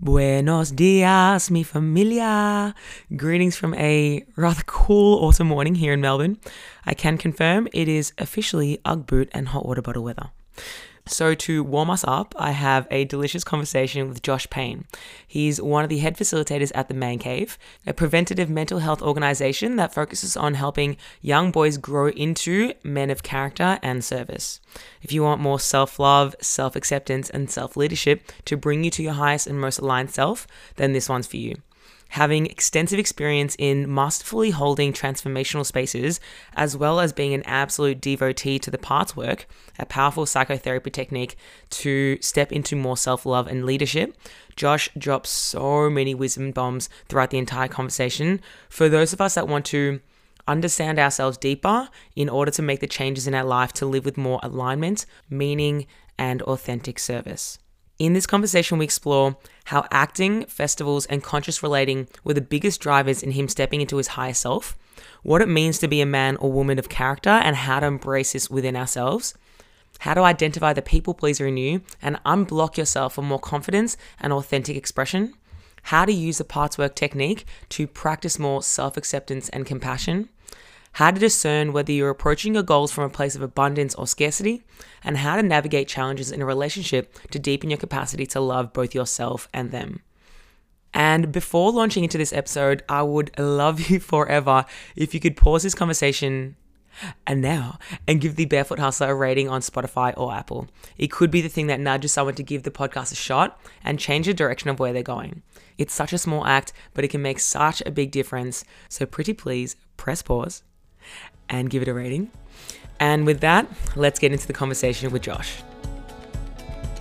Buenos dias, mi familia. Greetings from a rather cool autumn morning here in Melbourne. I can confirm it is officially Ugg boot and hot water bottle weather. So, to warm us up, I have a delicious conversation with Josh Payne. He's one of the head facilitators at the Man Cave, a preventative mental health organization that focuses on helping young boys grow into men of character and service. If you want more self love, self acceptance, and self leadership to bring you to your highest and most aligned self, then this one's for you having extensive experience in masterfully holding transformational spaces, as well as being an absolute devotee to the parts work, a powerful psychotherapy technique to step into more self love and leadership. Josh drops so many wisdom bombs throughout the entire conversation. For those of us that want to understand ourselves deeper in order to make the changes in our life to live with more alignment, meaning, and authentic service. In this conversation, we explore how acting, festivals, and conscious relating were the biggest drivers in him stepping into his higher self, what it means to be a man or woman of character, and how to embrace this within ourselves, how to identify the people pleaser in you and unblock yourself for more confidence and authentic expression, how to use the parts work technique to practice more self acceptance and compassion how to discern whether you're approaching your goals from a place of abundance or scarcity, and how to navigate challenges in a relationship to deepen your capacity to love both yourself and them. And before launching into this episode, I would love you forever if you could pause this conversation and now and give the Barefoot Hustler a rating on Spotify or Apple. It could be the thing that nudges someone to give the podcast a shot and change the direction of where they're going. It's such a small act, but it can make such a big difference. So, pretty please press pause and give it a rating. And with that, let's get into the conversation with Josh.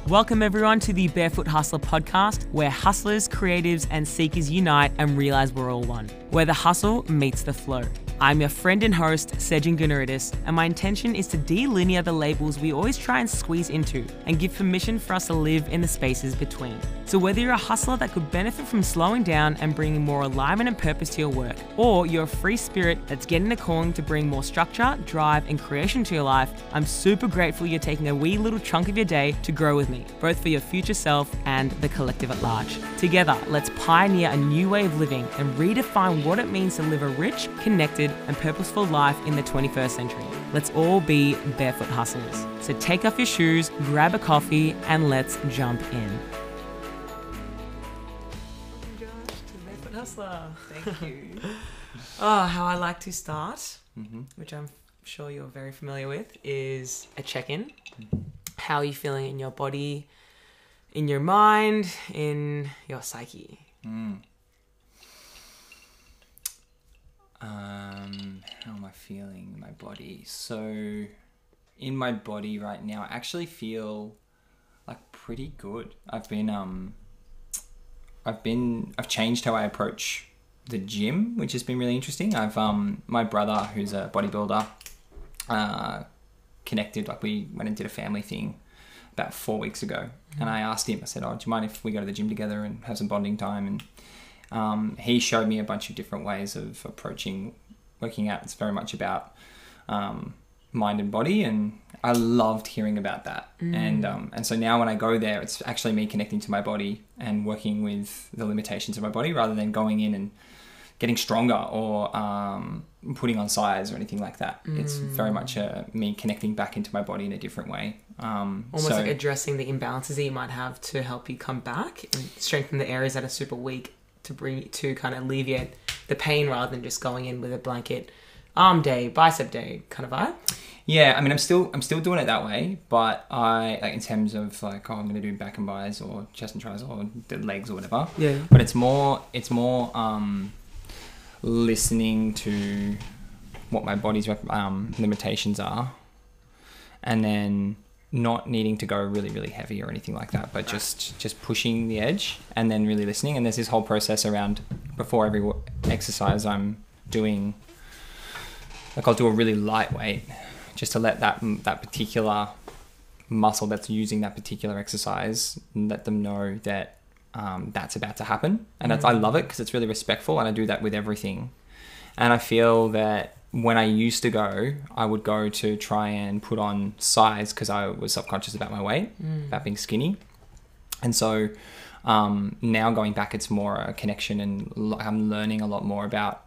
Welcome, everyone, to the Barefoot Hustler podcast, where hustlers, creatives, and seekers unite and realize we're all one, where the hustle meets the flow. I'm your friend and host, Sejin Gunaridis, and my intention is to delineate the labels we always try and squeeze into and give permission for us to live in the spaces between. So, whether you're a hustler that could benefit from slowing down and bringing more alignment and purpose to your work, or you're a free spirit that's getting a calling to bring more structure, drive, and creation to your life, I'm super grateful you're taking a wee little chunk of your day to grow with me, both for your future self and the collective at large. Together, let's pioneer a new way of living and redefine what it means to live a rich, connected, and purposeful life in the 21st century. Let's all be barefoot hustlers. So take off your shoes, grab a coffee, and let's jump in. Welcome Josh to Barefoot Hustler. Thank you. oh, how I like to start, mm-hmm. which I'm sure you're very familiar with, is a check in. How are you feeling in your body, in your mind, in your psyche? Mm. Um, how am I feeling in my body? So, in my body right now, I actually feel like pretty good. I've been um, I've been I've changed how I approach the gym, which has been really interesting. I've um, my brother who's a bodybuilder, uh, connected. Like we went and did a family thing about four weeks ago, mm-hmm. and I asked him. I said, "Oh, do you mind if we go to the gym together and have some bonding time?" And um, he showed me a bunch of different ways of approaching working out. It's very much about um, mind and body, and I loved hearing about that. Mm. And um, and so now when I go there, it's actually me connecting to my body and working with the limitations of my body rather than going in and getting stronger or um, putting on size or anything like that. Mm. It's very much a, me connecting back into my body in a different way. Um, Almost so, like addressing the imbalances that you might have to help you come back and strengthen the areas that are super weak to bring to kind of alleviate the pain rather than just going in with a blanket arm day, bicep day kind of vibe. Yeah, I mean, I'm still I'm still doing it that way, but I like in terms of like, oh, I'm going to do back and buys or chest and tries or legs or whatever. Yeah. But it's more it's more um, listening to what my body's um, limitations are, and then not needing to go really really heavy or anything like that but just just pushing the edge and then really listening. And there's this whole process around before every exercise i'm doing like i'll do a really lightweight just to let that that particular muscle that's using that particular exercise let them know that um, that's about to happen and mm-hmm. i love it because it's really respectful and i do that with everything and i feel that when I used to go, I would go to try and put on size because I was self conscious about my weight, mm. about being skinny. And so um, now going back, it's more a connection, and l- I'm learning a lot more about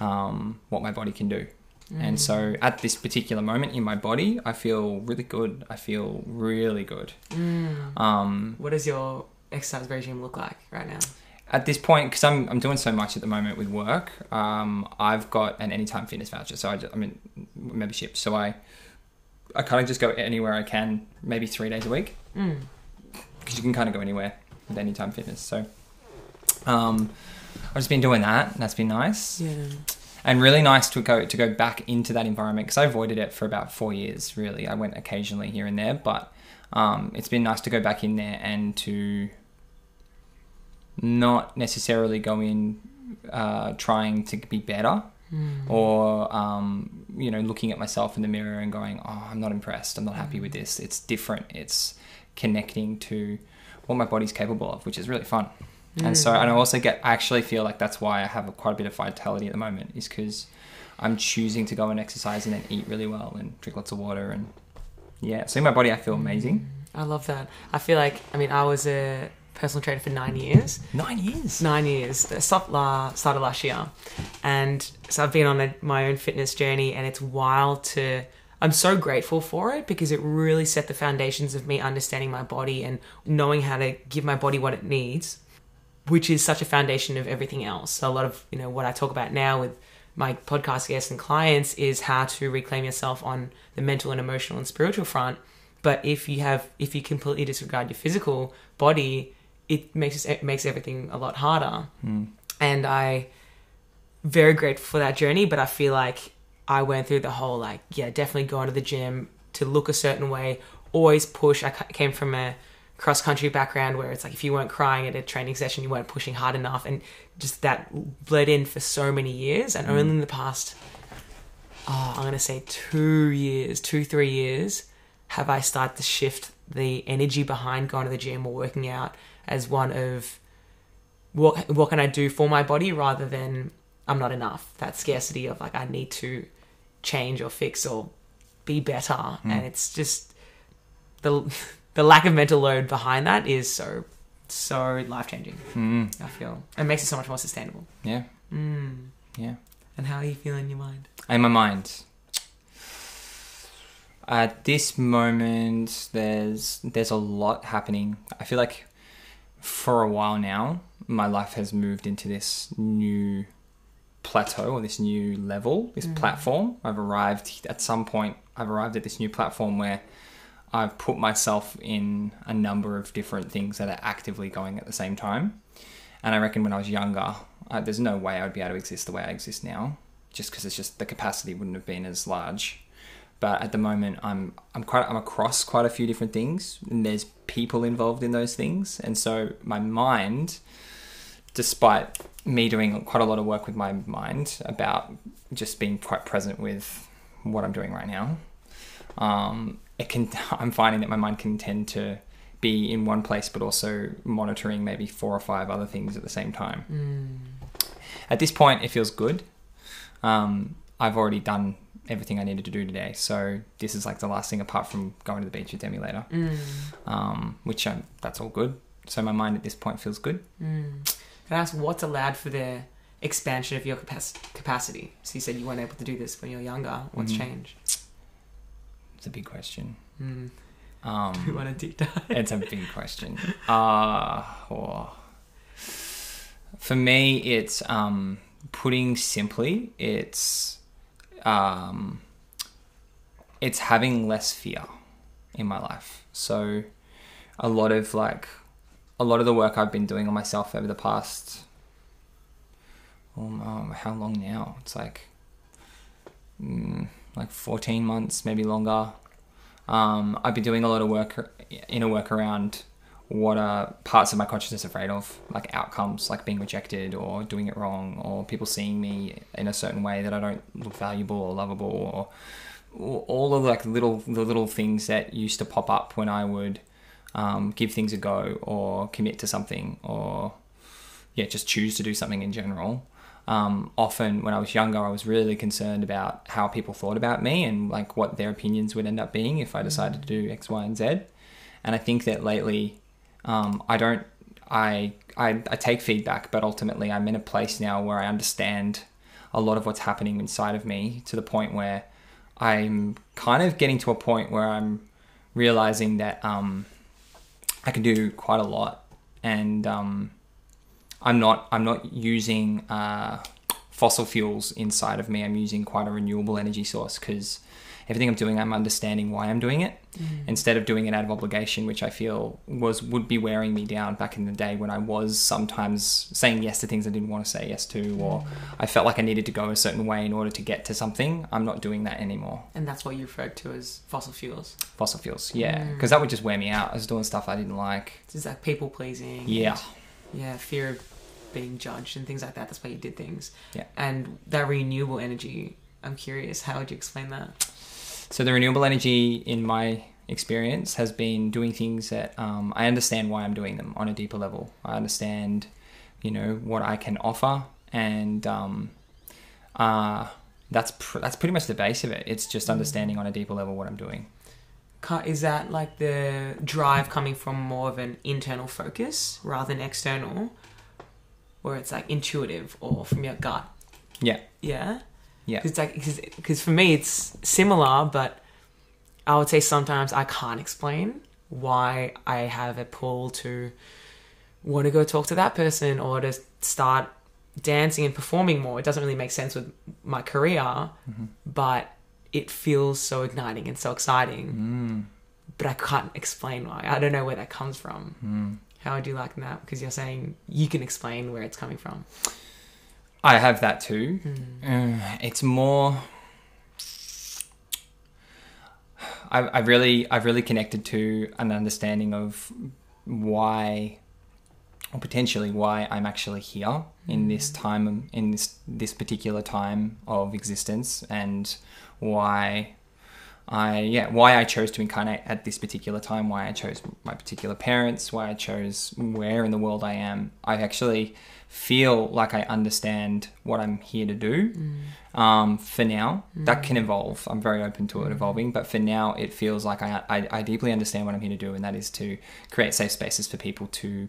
um, what my body can do. And so at this particular moment in my body, I feel really good. I feel really good. Um, What does your exercise regime look like right now? at this point, because I'm, I'm doing so much at the moment with work, um, I've got an Anytime Fitness voucher. So I, just, I mean, membership. So I, I kind of just go anywhere I can, maybe three days a week, Mm. because you can kind of go anywhere with Anytime Fitness. So um, I've just been doing that. And that's been nice. Yeah. and really nice to go to go back into that environment because I avoided it for about four years. Really, I went occasionally here and there, but um, it's been nice to go back in there and to not necessarily go in uh, trying to be better or um, you know looking at myself in the mirror and going, "Oh, I'm not impressed. I'm not happy with this." It's different. It's connecting to what my body's capable of, which is really fun. And so, and I also get, I actually feel like that's why I have quite a bit of vitality at the moment, is because I'm choosing to go and exercise and then eat really well and drink lots of water. And yeah, so in my body, I feel amazing. I love that. I feel like, I mean, I was a personal trainer for nine years. Nine years. Nine years. I stopped la- started last year. And so I've been on a, my own fitness journey, and it's wild to. I'm so grateful for it because it really set the foundations of me understanding my body and knowing how to give my body what it needs, which is such a foundation of everything else. So a lot of you know what I talk about now with my podcast guests and clients is how to reclaim yourself on the mental and emotional and spiritual front. But if you have if you completely disregard your physical body, it makes it makes everything a lot harder. Hmm. And I very grateful for that journey, but I feel like I went through the whole like yeah, definitely going to the gym to look a certain way, always push. I came from a cross country background where it's like if you weren't crying at a training session, you weren't pushing hard enough, and just that bled in for so many years. And hmm. only in the past, oh, I'm gonna say two years, two three years, have I started to shift the energy behind going to the gym or working out as one of what what can I do for my body rather than I'm not enough. That scarcity of like I need to change or fix or be better, and it's just the the lack of mental load behind that is so so life changing. Mm, I feel it makes it so much more sustainable. yeah, Mm. yeah. And how are you feeling in your mind? In my mind, at this moment, there's there's a lot happening. I feel like for a while now, my life has moved into this new plateau or this new level, this mm. platform. I've arrived at some point. I've arrived at this new platform where I've put myself in a number of different things that are actively going at the same time. And I reckon when I was younger, I, there's no way I would be able to exist the way I exist now, just because it's just the capacity wouldn't have been as large. But at the moment, I'm I'm quite I'm across quite a few different things, and there's people involved in those things, and so my mind, despite me doing quite a lot of work with my mind about just being quite present with what I'm doing right now, um, it can I'm finding that my mind can tend to be in one place but also monitoring maybe four or five other things at the same time. At this point, it feels good. Um, I've already done everything I needed to do today, so this is like the last thing apart from going to the beach with Demi later, um, which i that's all good. So my mind at this point feels good. Can I ask what's allowed for the expansion of your capac- capacity? So you said you weren't able to do this when you were younger. What's Mhm. changed? It's a big question. Mm. We Um, want to deep dive. it's a big question. Uh, oh. For me, it's um, putting simply, it's um, it's having less fear in my life. So a lot of like a lot of the work I've been doing on myself over the past um, um, how long now? It's like mm, like 14 months, maybe longer. Um, I've been doing a lot of work, inner work around what are parts of my consciousness afraid of, like outcomes, like being rejected or doing it wrong, or people seeing me in a certain way that I don't look valuable or lovable, or all of like little the little things that used to pop up when I would um, give things a go or commit to something or yeah just choose to do something in general. Um, often when I was younger, I was really concerned about how people thought about me and like what their opinions would end up being if I decided to do X, Y, and Z. And I think that lately, um, I don't, I, I I take feedback, but ultimately I'm in a place now where I understand a lot of what's happening inside of me to the point where I'm kind of getting to a point where I'm realizing that um, I can do quite a lot, and um, I'm not I'm not using uh, fossil fuels inside of me. I'm using quite a renewable energy source because everything I'm doing, I'm understanding why I'm doing it mm-hmm. instead of doing it out of obligation, which I feel was would be wearing me down back in the day when I was sometimes saying yes to things I didn't want to say yes to, or I felt like I needed to go a certain way in order to get to something. I'm not doing that anymore. And that's what you referred to as fossil fuels. Fossil fuels, yeah, mm. because that would just wear me out. I was doing stuff I didn't like. It's like people pleasing. Yeah. Yeah, fear of being judged and things like that. That's why you did things. Yeah. And that renewable energy, I'm curious, how would you explain that? So the renewable energy, in my experience, has been doing things that um, I understand why I'm doing them on a deeper level. I understand, you know, what I can offer, and um, uh, that's pr- that's pretty much the base of it. It's just understanding on a deeper level what I'm doing. Is that like the drive coming from more of an internal focus rather than external, where it's like intuitive or from your gut? Yeah, Yeah. Yeah. Cause it's like because for me it's similar, but I would say sometimes I can't explain why I have a pull to want to go talk to that person or to start dancing and performing more. It doesn't really make sense with my career, but it feels so igniting and so exciting. mm. But I can't explain why. I don't know where that comes from. Mm. How would you like that? Because you're saying you can explain where it's coming from. I have that too. Uh, it's more. I, I really, I've really connected to an understanding of why, or potentially why I'm actually here in this time, in this this particular time of existence, and why I yeah why I chose to incarnate at this particular time, why I chose my particular parents, why I chose where in the world I am. I actually feel like I understand what I'm here to do. Um, for now, that can evolve. I'm very open to it evolving, but for now, it feels like I, I I deeply understand what I'm here to do, and that is to create safe spaces for people to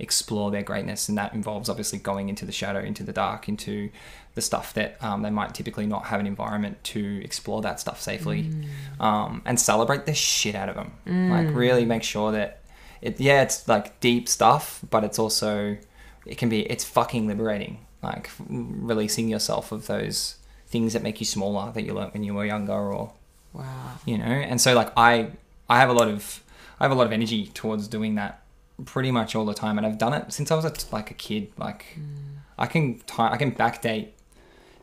explore their greatness, and that involves obviously going into the shadow, into the dark, into the stuff that um, they might typically not have an environment to explore that stuff safely, um, and celebrate the shit out of them. Like really make sure that it, yeah, it's like deep stuff, but it's also it can be it's fucking liberating. Like releasing yourself of those things that make you smaller that you learnt when you were younger, or Wow. you know and so like i i have a lot of i have a lot of energy towards doing that pretty much all the time and i've done it since i was a, like a kid like hmm. i can ti i can backdate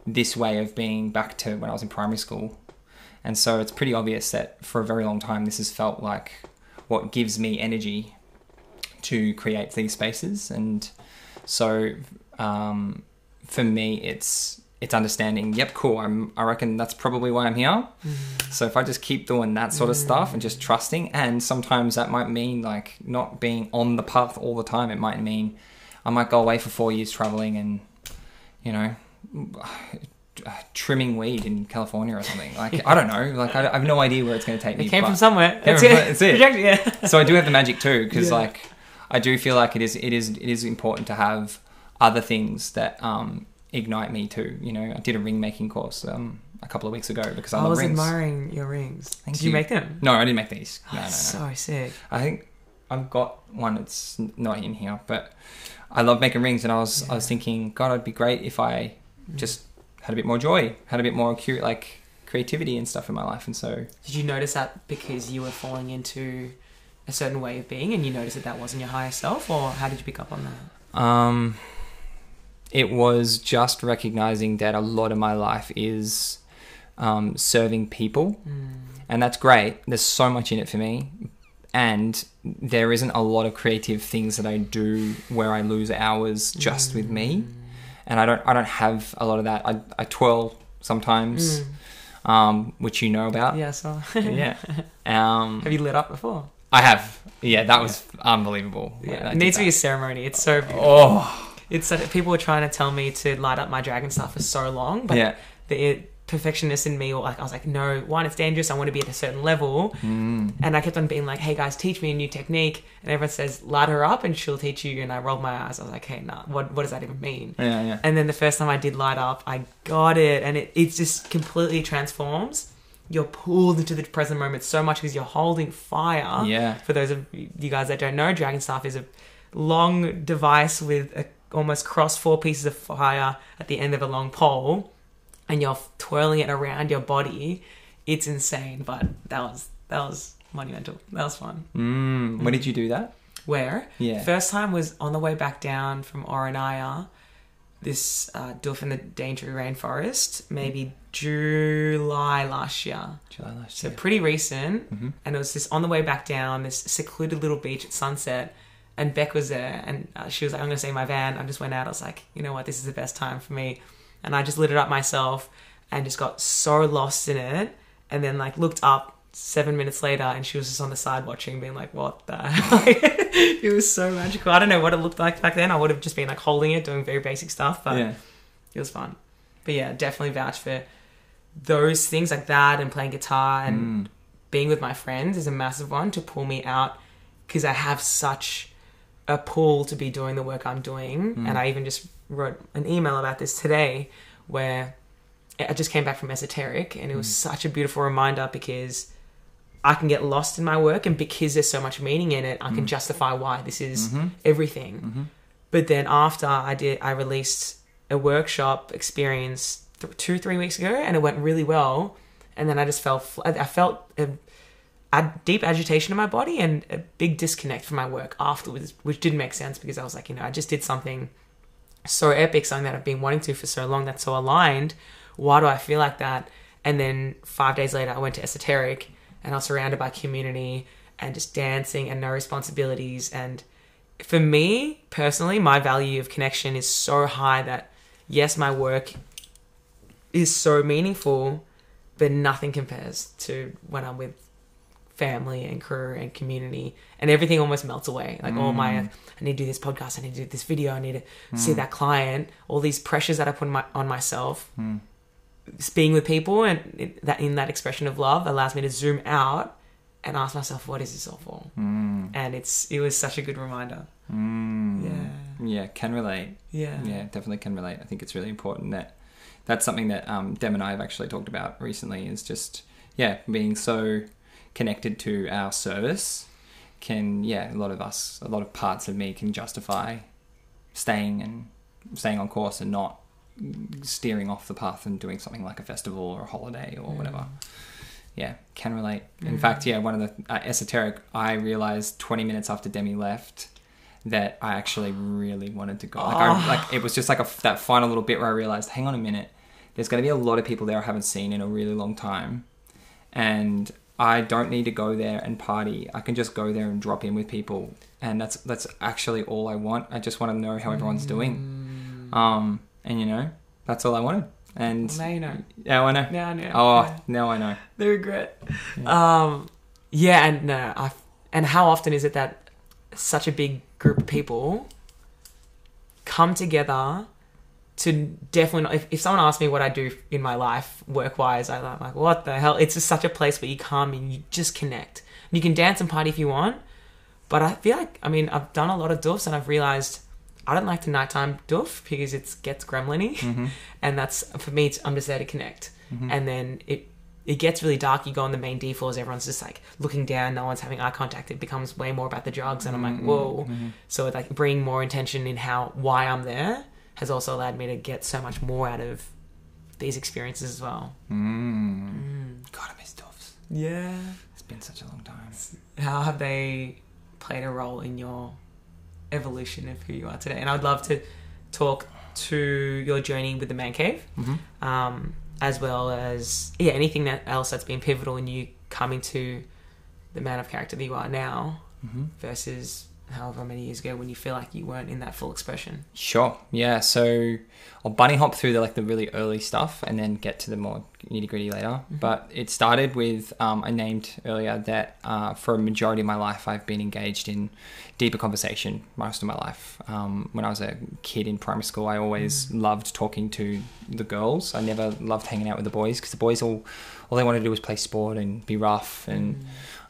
this way of being back to when i was in primary school and so it's pretty obvious that for a very long time this has felt like what gives me energy to create these spaces and so um, for me it's it's understanding yep cool I'm, i reckon that's probably why i'm here so if i just keep doing that sort of stuff and just trusting and sometimes that might mean like not being on the path all the time it might mean i might go away for four years traveling and you know trimming weed in california or something like i don't know like i, I have no idea where it's going to take me It came from somewhere. That's it. that's it. Project- yeah. so I do have the magic too, because Yeah. like I do feel like it is it is it is important to have other things that um, ignite me too. You know, I did a ring making course um, a couple of weeks ago because I, I love was rings. admiring your rings. Thank Did you. you. make them? No, I didn't make these. No, no, no. So sick. I think I've got one that's n- not in here, but I love making rings, and I was I was thinking, God, it'd be great if I just had a bit more joy, had a bit more cute like creativity and stuff in my life, and so Did you notice that because you were falling into a certain way of being and you noticed that that wasn't your higher self, or how did you pick up on that? Um, it was just recognizing that a lot of my life is um, serving people, and that's great. There's so much in it for me, and there isn't a lot of creative things that I do where I lose hours just with me, and I don't. I don't have a lot of that. I I twirl sometimes, um, which you know about. Yeah, so yeah. Um, have you lit up before? I have. Yeah, that was unbelievable. Yeah, it needs to be a ceremony. It's so beautiful. Oh, It's that people were trying to tell me to light up my dragon stuff for so long, but yeah. the, it perfectionist in me, or like I was like, no, one, it's dangerous. I want to be at a certain level, Mm. and I kept on being like, hey guys, teach me a new technique, and everyone says, light her up, and she'll teach you. And I rolled my eyes. I was like, hey, nah, what what does that even mean? Yeah, yeah. And then the first time I did light up, I got it, and it it just completely transforms. You're pulled into the present moment so much because you're holding fire. Yeah. For those of you guys that don't know, Dragon Staff is a long device with a, almost cross four pieces of fire at the end of a long pole, and you're twirling it around your body. It's insane, but that was that was monumental. That was fun. Mm. When did you do that? Where Yeah. first time was on the way back down from Oronaya, this uh, doof in the Daintree rainforest, maybe July last year. July last So year. pretty recent, Mhm. and it was this on the way back down, this secluded little beach at sunset, and Beck was there, and uh, she was like, "I'm going to see my van." I just went out. I was like, "You know what? This is the best time for me," and I just lit it up myself, and just got so lost in it, and then like looked up seven minutes later, and she was just on the side watching, being like, "What the?" hell? it was so magical. I don't know what it looked like back then. I would have just been like holding it, doing very basic stuff, but yeah. it was fun. But yeah, definitely vouch for those things like that and playing guitar and Mm. being with my friends is a massive one to pull me out because I have such a pull to be doing the work I'm doing. Mm. And I even just wrote an email about this today where I just came back from esoteric and it was Mm. such a beautiful reminder because I can get lost in my work and because there's so much meaning in it, I can Mm. justify why this is Mhm. everything. Mhm. But then after I did, I released a workshop experience th- two, three weeks ago, and it went really well. And then I just felt, fl- I felt a, a deep agitation in my body and a big disconnect from my work afterwards, which didn't make sense because I was like, you know, I just did something so epic, something that I've been wanting to for so long, that's so aligned. Why do I feel like that? And then five days later, I went to esoteric, and I was surrounded by community and just dancing and no responsibilities and for me personally, my value of connection is so high that yes, my work is so meaningful, but nothing compares to when I'm with family and crew and community and everything almost melts away. Like all my, I need to do this podcast, I need to do this video, I need to see that client, all these pressures that I put on, my, on myself. Mm. Being with people and it- that in that expression of love allows me to zoom out and ask myself, what is this all for? Mm. And it's it was such a good reminder. Mm. Yeah. Yeah, can relate. Yeah. Yeah, definitely can relate. I think it's really important that that's something that um, Dem and I have actually talked about recently. Is just yeah, being so connected to our service can yeah, a lot of us, a lot of parts of me can justify staying and staying on course and not steering off the path and doing something like a festival or a holiday or whatever. Yeah, can relate. In Mm. fact, yeah, one of the uh, esoteric, I realized 20 minutes after Demi left that I actually really wanted to go. Like, I, Oh. like it was just like a, that final little bit where I realized, hang on a minute, there's going to be a lot of people there I haven't seen in a really long time, and I don't need to go there and party. I can just go there and drop in with people, and that's that's actually all I want. I just want to know how everyone's doing, um, and you know, that's all I wanted. And now you know. now I know. Now I know. Oh, Yeah. now I know. the regret. Um, yeah, and no, I and how often is it that such a big group of people come together to definitely not, if, if someone asks me what I do in my life work wise, I'm like, what the hell? It's just such a place where you come and you just connect. You can dance and party if you want, but I feel like I mean I've done a lot of doofs and I've realized I don't like the nighttime doof because it gets gremlin-y, Mm-hmm. and that's for me. It's, I'm just there to connect, mm-hmm. and then it it gets really dark. You go on the main D floors, everyone's just like looking down, no one's having eye contact. It becomes way more about the drugs, and I'm like, mm-hmm. whoa. Mm-hmm. So it like bringing more intention in how why I'm there has also allowed me to get so much more out of these experiences as well. Mm. God, I miss doofs. Yeah. It's been such a long time. How have they played a role in your evolution of who you are today? And I'd love to talk to your journey with the man cave. Mm-hmm. um, as well as yeah anything that else that's been pivotal in you coming to the man of character that you are now Mm-hmm. versus however many years ago when you feel like you weren't in that full expression? Sure. Yeah. So I'll bunny hop through the like the really early stuff and then get to the more nitty gritty later. Mm-hmm. But it started with um, I named earlier that uh, for a majority of my life I've been engaged in deeper conversation most of my life. Um, when I was a kid in primary school, I always Mm. loved talking to the girls. I never loved hanging out with the boys because the boys all all they wanted to do was play sport and be rough and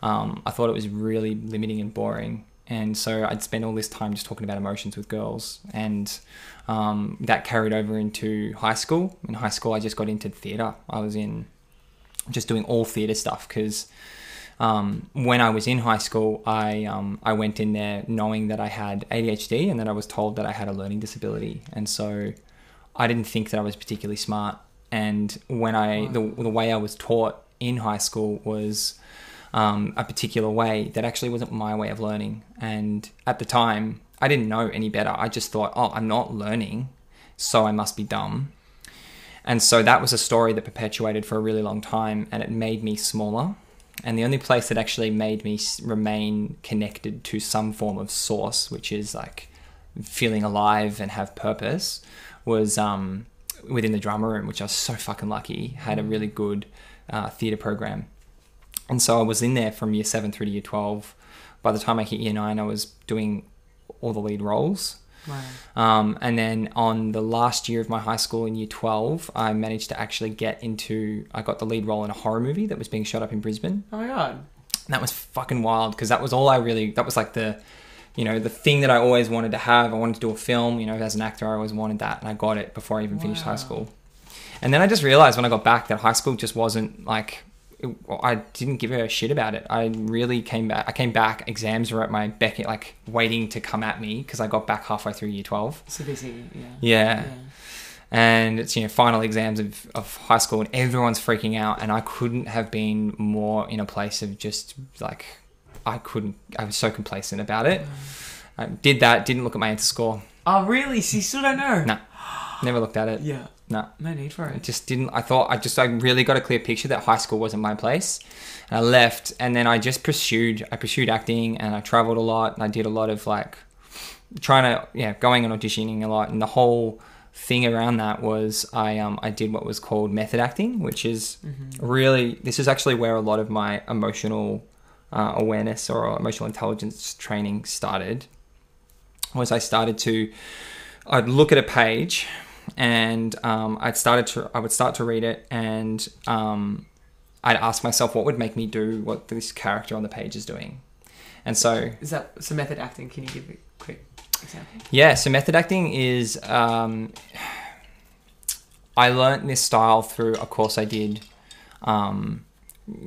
Mm. um, I thought it was really limiting and boring. And so I'd spend all this time just talking about emotions with girls. And um, that carried over into high school. In high school, I just got into theatre. I was in just doing all theatre stuff because um, when I was in high school, I, um, I went in there knowing that I had ADHD and that I was told that I had a learning disability. And so I didn't think that I was particularly smart. And when I, the, the way I was taught in high school was um, a particular way that actually wasn't my way of learning. And at the time, I didn't know any better. I just thought, oh, I'm not learning, so I must be dumb. And so that was a story that perpetuated for a really long time and it made me smaller. And the only place that actually made me remain connected to some form of source, which is like feeling alive and have purpose, was um, within the drama room, which I was so fucking lucky, had a really good uh, theatre program. And so I was in there from year seven through to year 12. By the time I hit year nine, I was doing all the lead roles. Wow. Um, and then on the last year of my high school in year 12, I managed to actually get into, I got the lead role in a horror movie that was being shot up in Brisbane. Oh my god. And that was fucking wild because that was all I really, that was like the, you know, the thing that I always wanted to have. I wanted to do a film, you know, as an actor, I always wanted that. And I got it before I even finished high school. And then I just realized when I got back that high school just wasn't like, it, I didn't give a shit about it. I really came back. I came back. Exams were at my beck, like waiting to come at me because I got back halfway through year twelve. CBC, yeah. Yeah. And it's, you know, final exams of, of high school and everyone's freaking out. And I couldn't have been more in a place of just like, I couldn't, I was so complacent about it. Mm. I did that, didn't look at my ATAR score. Oh really? So you still don't know? No. Never looked at it. Yeah. No. No need for I it. just didn't, I thought, I just, I really got a clear picture that high school wasn't my place. And I left and then I just pursued, I pursued acting and I traveled a lot and I did a lot of like, trying to yeah going and auditioning a lot and the whole thing around that was i um i did what was called method acting which is really this is actually where a lot of my emotional uh, awareness or emotional intelligence training started was i started to i'd look at a page and um, i'd started to i would start to read it and um, i'd ask myself what would make me do what this character on the page is doing and so Is that so method acting? Can you give a quick example? yeah, so method acting is. Um, I learned this style through a course I did um,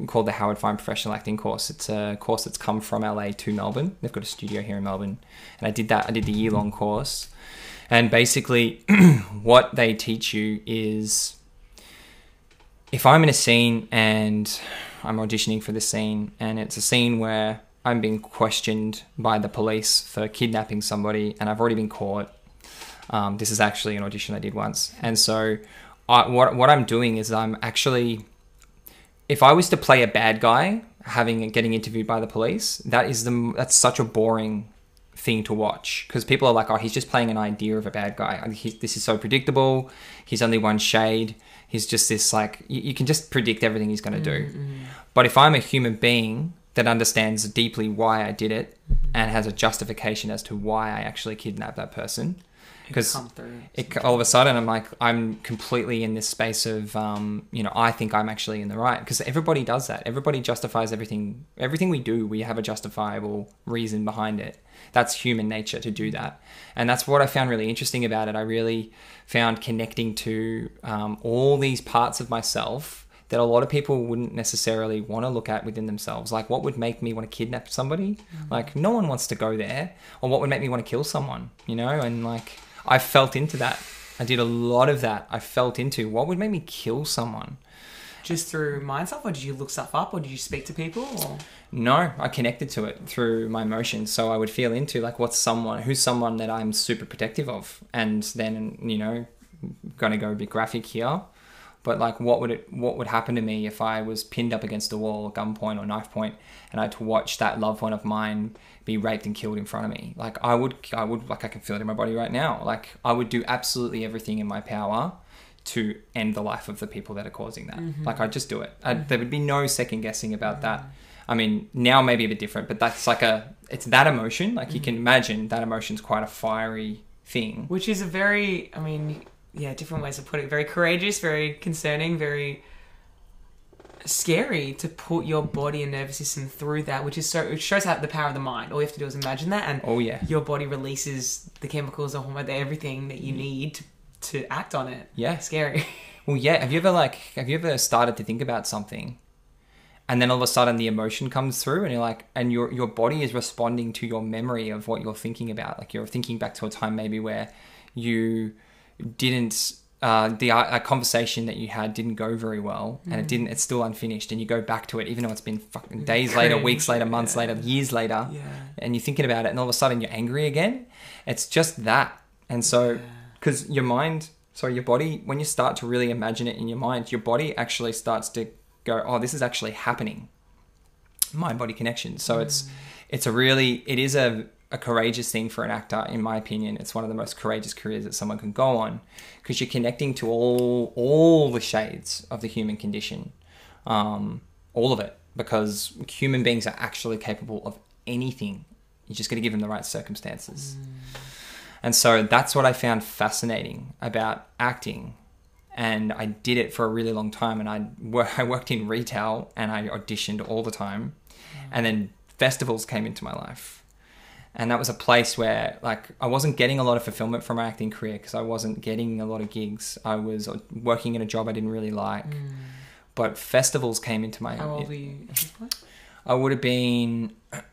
called the Howard Fine Professional Acting Course. It's a course that's come from LA to Melbourne. They've got a studio here in Melbourne. And I did that, I did the year long course. And basically, what they teach you is if I'm in a scene and I'm auditioning for this scene, and it's a scene where I'm being questioned by the police for kidnapping somebody, and I've already been caught. Um, this is actually an audition I did once, and so I, what what I'm doing is I'm actually, if I was to play a bad guy, having getting interviewed by the police, that is the that's such a boring thing to watch because people are like, oh, he's just playing an idea of a bad guy. He, this is so predictable. He's only one shade. He's just this like you, you can just predict everything he's going to do. Mm-hmm. But if I'm a human being that understands deeply why I did it mm-hmm. and has a justification as to why I actually kidnapped that person, because it, all of a sudden I'm like I'm completely in this space of um, you know I think I'm actually in the right because everybody does that. Everybody justifies everything. Everything we do, we have a justifiable reason behind it. That's human nature to do that, and that's what I found really interesting about it. I really found connecting to um, all these parts of myself that a lot of people wouldn't necessarily want to look at within themselves. Like, what would make me want to kidnap somebody? Like, no one wants to go there. Or what would make me want to kill someone, you know? And like, I felt into that. I did a lot of that. I felt into what would make me kill someone. Just through mind stuff, or did you look stuff up, or did you speak to people? Or? No, I connected to it through my emotions. So I would feel into like what's someone, who's someone that I'm super protective of. And then, you know, to go a bit graphic here. But like what would it what would happen to me if I was pinned up against a wall, gunpoint or knife point, and I had to watch that loved one of mine be raped and killed in front of me? Like I would I would like I can feel it in my body right now. Like I would do absolutely everything in my power to end the life of the people that are causing that. Mm-hmm. Like I'd just do it. I, there would be no second guessing about that. Mm-hmm. I mean, now maybe a bit different, but that's like a it's that emotion. Like you mm-hmm. can imagine that emotion's quite a fiery thing. Which is a very, I mean, yeah, different ways to put it. Very courageous, very concerning, very scary to put your body and nervous system through that, which is so, it shows how the power of the mind. All you have to do is imagine that, and Oh yeah. your body releases the chemicals, the hormone, the everything that you mm. need to, to act on it. Yeah. Scary. Well, yeah. Have you ever like have you ever started to think about something, and then all of a sudden the emotion comes through, and you're like, and your your body is responding to your memory of what you're thinking about. Like you're thinking back to a time maybe where you didn't. Uh, the uh, a conversation that you had didn't go very well, and it mm. didn't. It's still unfinished, and you go back to it, even though it's been fucking days later, weeks later, months yeah. later, years later, Yeah. and you're thinking about it, and all of a sudden you're angry again. It's just that, and so because your mind sorry your body when you start to really imagine it in your mind your body actually starts to go oh this is actually happening mind body connection so it's mm. it's a really it is a, a courageous thing for an actor in my opinion it's one of the most courageous careers that someone can go on because you're connecting to all all the shades of the human condition um, all of it because human beings are actually capable of anything you just got to give them the right circumstances and so that's what I found fascinating about acting. And I did it for a really long time. And I, I worked in retail and I auditioned all the time. And then festivals came into my life. And that was a place where, like, I wasn't getting a lot of fulfillment from my acting career because I wasn't getting a lot of gigs. I was uh, working in a job I didn't really like. Hmm. But festivals came into my How old were you at this point? I would have been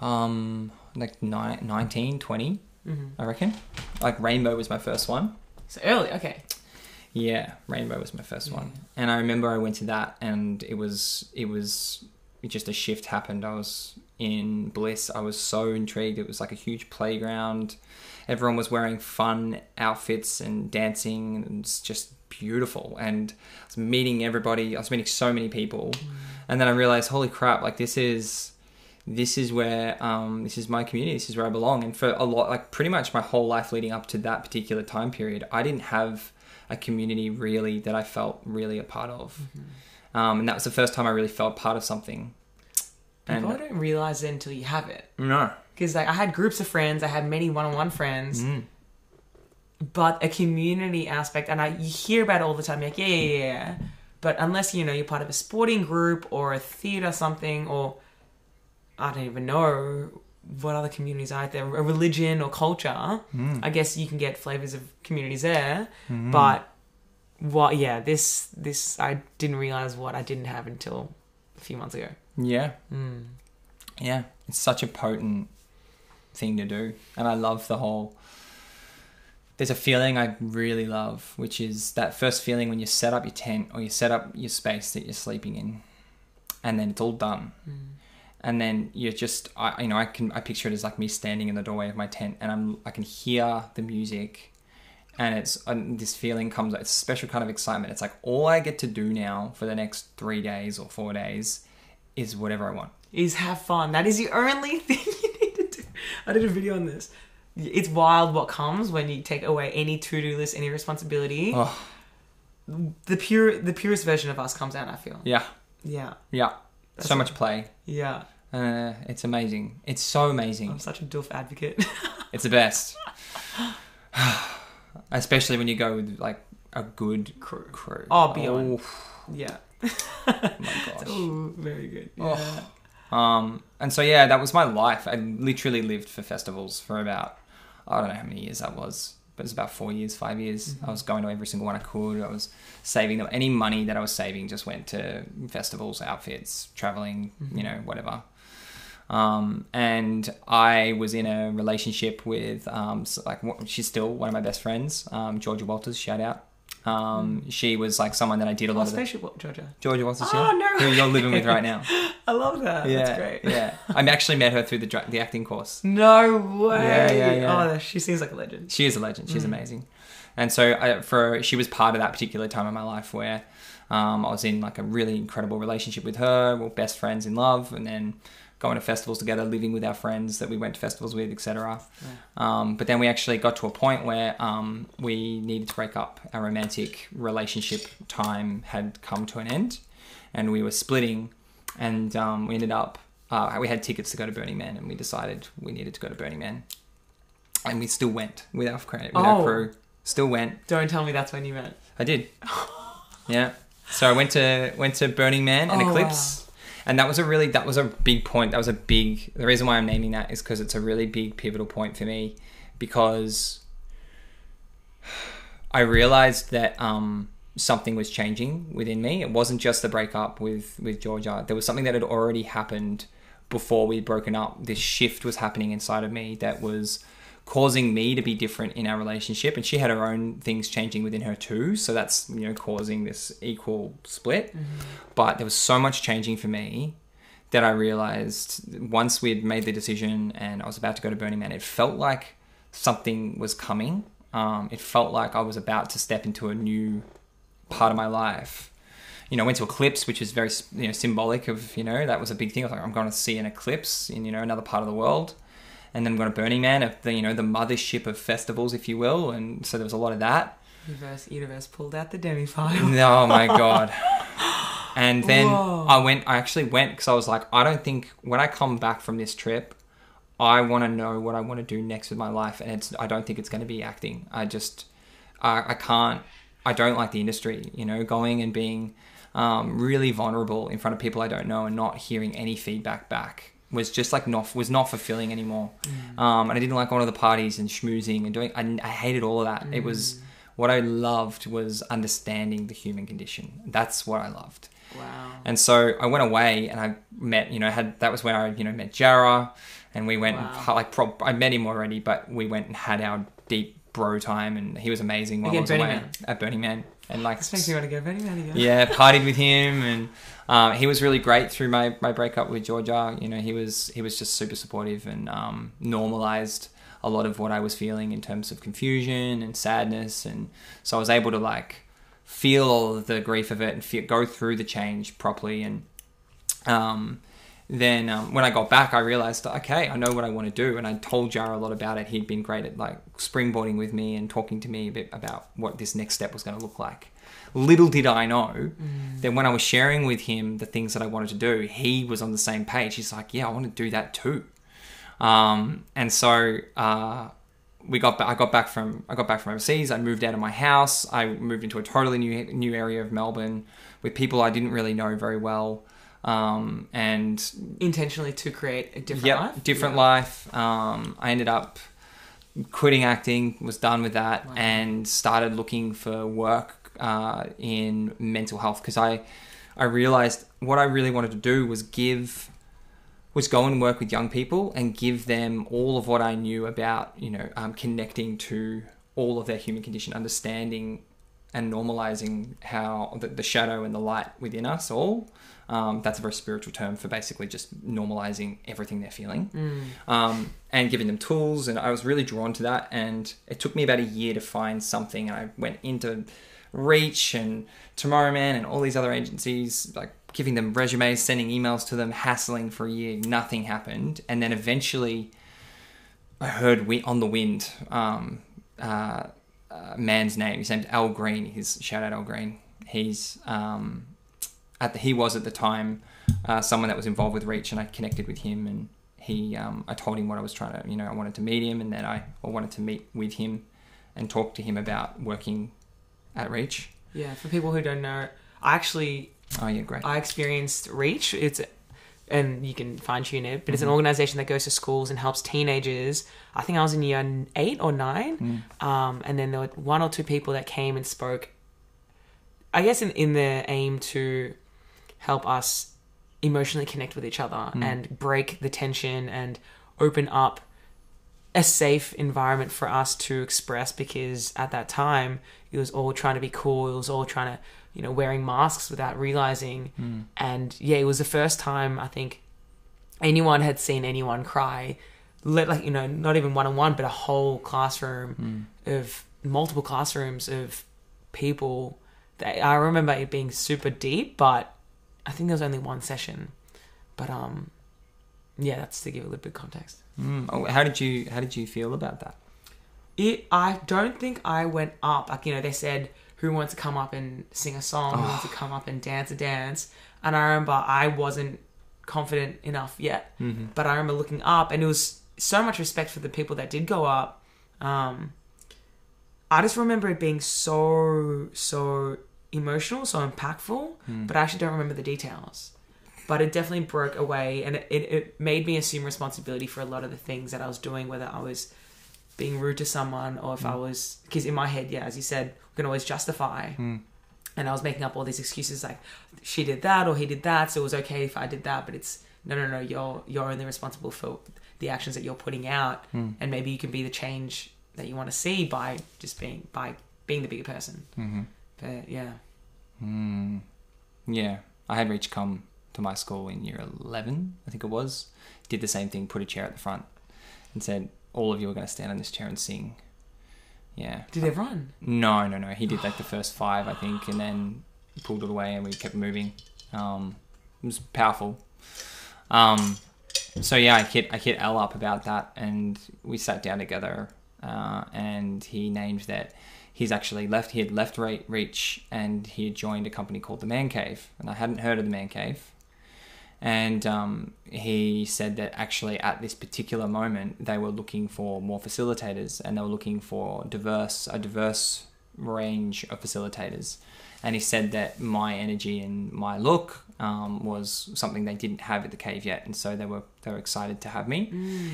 um like ni- 19, 20, mm-hmm. I reckon. Like Rainbow was my first one. So early, okay. Yeah, Rainbow was my first one. And I remember I went to that and it was it was just a shift happened. I was in bliss. I was so intrigued. It was like a huge playground. Everyone was wearing fun outfits and dancing and it's just beautiful. And I was meeting everybody. I was meeting so many people. And then I realized, holy crap, like this is this is where um, this is my community this is where i belong and for a lot like pretty much my whole life leading up to that particular time period i didn't have a community really that i felt really a part of um, and that was the first time i really felt part of something and People don't realize it until you have it. no Because like I had groups of friends, I had many one-on-one friends, Mm. but a community aspect, and I you hear about it all the time. Like, yeah, yeah, yeah. But unless you know you're part of a sporting group or a theater something, or I don't even know what other communities are out there, a religion or culture. Mm. I guess you can get flavors of communities there, but what? Yeah, this this I didn't realize what I didn't have until a few months ago. yeah Mm. yeah it's such a potent thing to do and i love the whole there's a feeling i really love which is that first feeling when you set up your tent or you set up your space that you're sleeping in and then it's all done and then you're just I, you know i can i picture it as like me standing in the doorway of my tent and i'm i can hear the music and it's and this feeling comes it's a special kind of excitement it's like all i get to do now for the next three days or four days is whatever i want is have fun. That is the only thing you need to do. I did a video on this. It's wild what comes when you take away any to do list, any responsibility. oh The pure, the purest version of us comes out. I feel. yeah Yeah, yeah That's so it. much play yeah. uh, it's amazing it's so amazing I'm such a doof advocate. It's the best. Especially when you go with like a good Crew. crew. Oh, beyond. Oh yeah. my gosh. Oh, very good. Oh. Yeah. Um, and so yeah, that was my life. I literally lived for festivals for about I don't know how many years that was, but it was about four years, five years. I was going to every single one I could. I was saving them. Any money that I was saving just went to festivals, outfits, traveling, you know, whatever. Um, and I was in a relationship with um, like she's still one of my best friends, um, Georgia Walters. Shout out. Um, She was like someone that I did a Oh, lot of. The, spaceship Wa- Georgia. Georgia Walters, Oh, yeah, no who you're living with right now. I love that. Yeah, That's great. yeah. I actually met her through the dra- the acting course. No way. Yeah, yeah, yeah. Oh, she seems like a legend. She is a legend. Mm. She's amazing. And so I, for she was part of that particular time in my life where um, I was in like a really incredible relationship with her. We are best friends in love, and then going to festivals together, living with our friends that we went to festivals with, etc. Um, but then we actually got to a point where um, we needed to break up. Our romantic relationship time had come to an end, and we were splitting. And um, we ended up uh, we had tickets to go to Burning Man, and we decided we needed to go to Burning Man, and we still went with our crew. With our Oh. crew. Still went. Don't tell me that's when you met. I did. yeah. So I went to went to Burning Man and Oh, Eclipse. And that was a really that was a big point. That was a big the reason why I'm naming that is because it's a really big pivotal point for me because I realized that um something was changing within me. It wasn't just the breakup with with Georgia. There was something that had already happened before we'd broken up. This shift was happening inside of me that was causing me to be different in our relationship and she had her own things changing within her too so that's you know causing this equal split. But there was so much changing for me that i realized once we'd made the decision and i was about to go to burning man it felt like something was coming. Um, it felt like i was about to step into a new part of my life. You know, went to eclipse, which is very you know symbolic of you know that was a big thing. I was like, I'm going to see an eclipse in you know another part of the world, and then I'm going to Burning Man, of the you know the mothership of festivals, if you will, and so there was a lot of that. Universe, universe pulled out the demi file. Oh my god! And then Whoa. I went. I actually went because I was like, I don't think when I come back from this trip, I want to know what I want to do next with my life, and it's. I don't think it's going to be acting. I just, I, I can't. I don't like the industry. You know, going and being um, really vulnerable in front of people I don't know and not hearing any feedback back was just like not was not fulfilling anymore. Um, and I didn't like going to the parties and schmoozing and doing. I, I hated all of that. It was what I loved was understanding the human condition. That's what I loved. Wow. And so I went away and I met, you know, had that was when I, you know, met Jara and we went Wow. and, like prob- I met him already, but we went and had our deep bro time and he was amazing while Again, I was Burning away Man. at Burning Man and like This makes me want to go Burning Man again. yeah, partied with him, and um, he was really great through my, my breakup with Georgia. You know, he was he was just super supportive and um, normalized a lot of what I was feeling in terms of confusion and sadness, and so I was able to like feel all the grief of it and feel, go through the change properly. And um, then um, when I got back, I realized okay, I know what I want to do, and I told Jara a lot about it. He'd been great at like springboarding with me and talking to me a bit about what this next step was going to look like. Little did I know that when I was sharing with him the things that I wanted to do, he was on the same page. He's like, "Yeah, I want to do that too." Um, and so uh, we got back, I got back from I got back from overseas. I moved out of my house. I moved into a totally new new area of Melbourne with people I didn't really know very well. Um, and Intentionally to create a different yep, life. different Yeah. life. Um, I ended up quitting acting, was done with that, Wow. and started looking for work uh, in mental health because I I realized what I really wanted to do was give was go and work with young people and give them all of what I knew about you know um, connecting to all of their human condition, understanding and normalizing how the, the shadow and the light within us all. Um, that's a very spiritual term for basically just normalizing everything they're feeling um, and giving them tools. And I was really drawn to that. And it took me about a year to find something. And I went into Reach and Tomorrow Man and all these other agencies, like giving them resumes, sending emails to them, hassling for a year. Nothing happened. And then eventually I heard wi- on the wind um, uh, uh, man's name. His name's Al Green. He's shout out Al Green. He's um, at the, he was at the time uh, someone that was involved with Reach, and I connected with him, and he um, I told him what I was trying to, you know, I wanted to meet him, and then I, I wanted to meet with him and talk to him about working at Reach. Yeah, for people who don't know, I actually Oh yeah, great. I experienced Reach. It's and you can fine tune it, but it's Mm-hmm. an organization that goes to schools and helps teenagers. I think I was in year eight or nine, Mm. um, and then there were one or two people that came and spoke. I guess in in the aim to help us emotionally connect with each other Mm. and break the tension and open up a safe environment for us to express because at that time it was all trying to be cool it was all trying to you know wearing masks without realizing Mm. and yeah it was the first time i think anyone had seen anyone cry let like you know not even one on one but a whole classroom Mm. of multiple classrooms of people. That I remember it being super deep, but I think there was only one session. But um, yeah, that's to give a little bit of context. Mm. Oh, how did you How did you feel about that? It. I don't think I went up. Like you know, they said who wants to come up and sing a song, who wants to come up and dance a dance, and I remember I wasn't confident enough yet. Mm-hmm. But I remember looking up, and it was so much respect for the people that did go up. Um, I just remember it being so so emotional, so impactful, hmm. but I actually don't remember the details. But it definitely broke away, and it, it, it made me assume responsibility for a lot of the things that I was doing, whether I was being rude to someone or if I hmm. was because in my head, yeah, as you said, we can always justify. Hmm. And I was making up all these excuses like she did that or he did that, so it was okay if I did that. But it's no, no, no. You're you're only responsible for the actions that you're putting out, and maybe you can be the change that you want to see by just being by being the bigger person. Mm-hmm. But yeah, Mm. Yeah, I had Reach come to my school in year 11, I think it was. Did the same thing, put a chair at the front, and said, All of you are going to stand on this chair and sing. Yeah. did everyone? No, no, no. He did like the first five, I think, and then pulled it away and we kept moving. Um, it was powerful. Um, so yeah, I hit I hit Al up about that, and we sat down together, uh, and he named that he's actually left. He had left Re- Reach, and he had joined a company called the Man Cave, and I hadn't heard of the Man Cave. And um, he said that actually at this particular moment they were looking for more facilitators, and they were looking for diverse a diverse range of facilitators. And he said that my energy and my look um, was something they didn't have at the cave yet, and so they were they were excited to have me.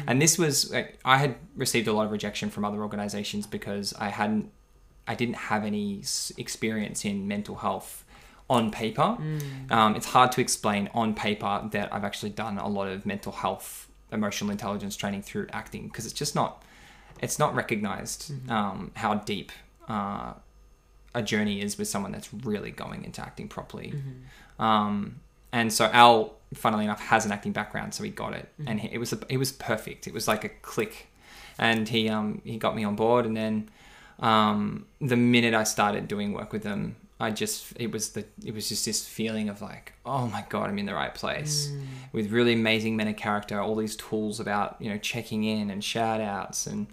And this was I had received a lot of rejection from other organizations because I hadn't I didn't have any experience in mental health on paper. Um, it's hard to explain on paper that I've actually done a lot of mental health, emotional intelligence training through acting because it's just not, it's not recognized um, how deep uh, a journey is with someone that's really going into acting properly. Um, and so Al, funnily enough, has an acting background, so he got it, and he, it was a, it was perfect. It was like a click, and he um, he got me on board, and then um, the minute I started doing work with them, I just it was the it was just this feeling of like, oh my god, I'm in the right place with really amazing men of character, all these tools about you know checking in and shout outs and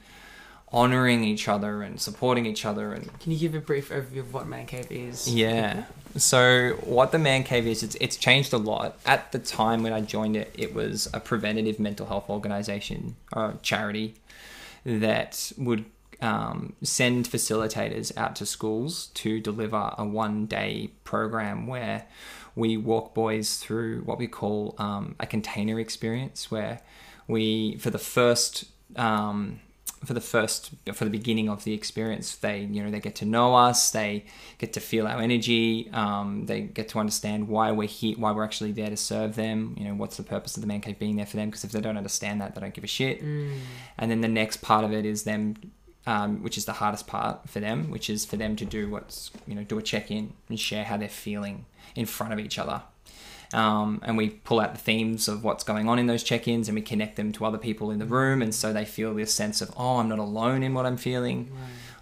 honoring each other and supporting each other and Can you give a brief overview of what Man Cave is? yeah. So what the Man Cave is, it's, it's changed a lot. At the time when I joined it, it was a preventative mental health organization or charity that would um, send facilitators out to schools to deliver a one day program where we walk boys through what we call um, a container experience where we for the first um, for the first for the beginning of the experience they you know they get to know us they get to feel our energy um, they get to understand why we're here why we're actually there to serve them you know what's the purpose of the man cave being there for them because if they don't understand that they don't give a shit. And then the next part of it is them um, which is the hardest part for them which is for them to do what's you know do a check-in and share how they're feeling in front of each other. Um, and we pull out the themes of what's going on in those check-ins and we connect them to other people in the room and so they feel this sense of oh i'm not alone in what i'm feeling.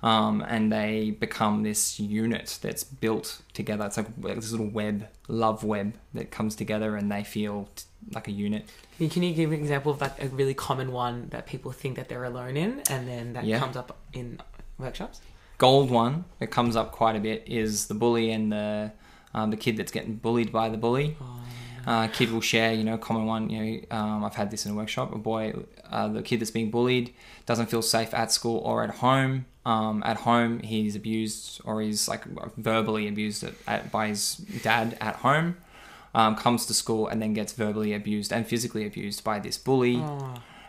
Um, and they become this unit that's built together. It's like this little web love web that comes together and they feel t- like a unit Can you- give an example of like a really common one that people think that they're alone in, and then that Yeah. comes up in workshops? gold one that comes up quite a bit is the bully and the um, the kid that's getting bullied by the bully. Uh, kid will share, you know, common one. You know, um, I've had this in a workshop. A boy, uh, the kid that's being bullied, doesn't feel safe at school or at home. Um, at home, he's abused or he's like verbally abused at, at, by his dad at home. Um, comes to school and then gets verbally abused and physically abused by this bully.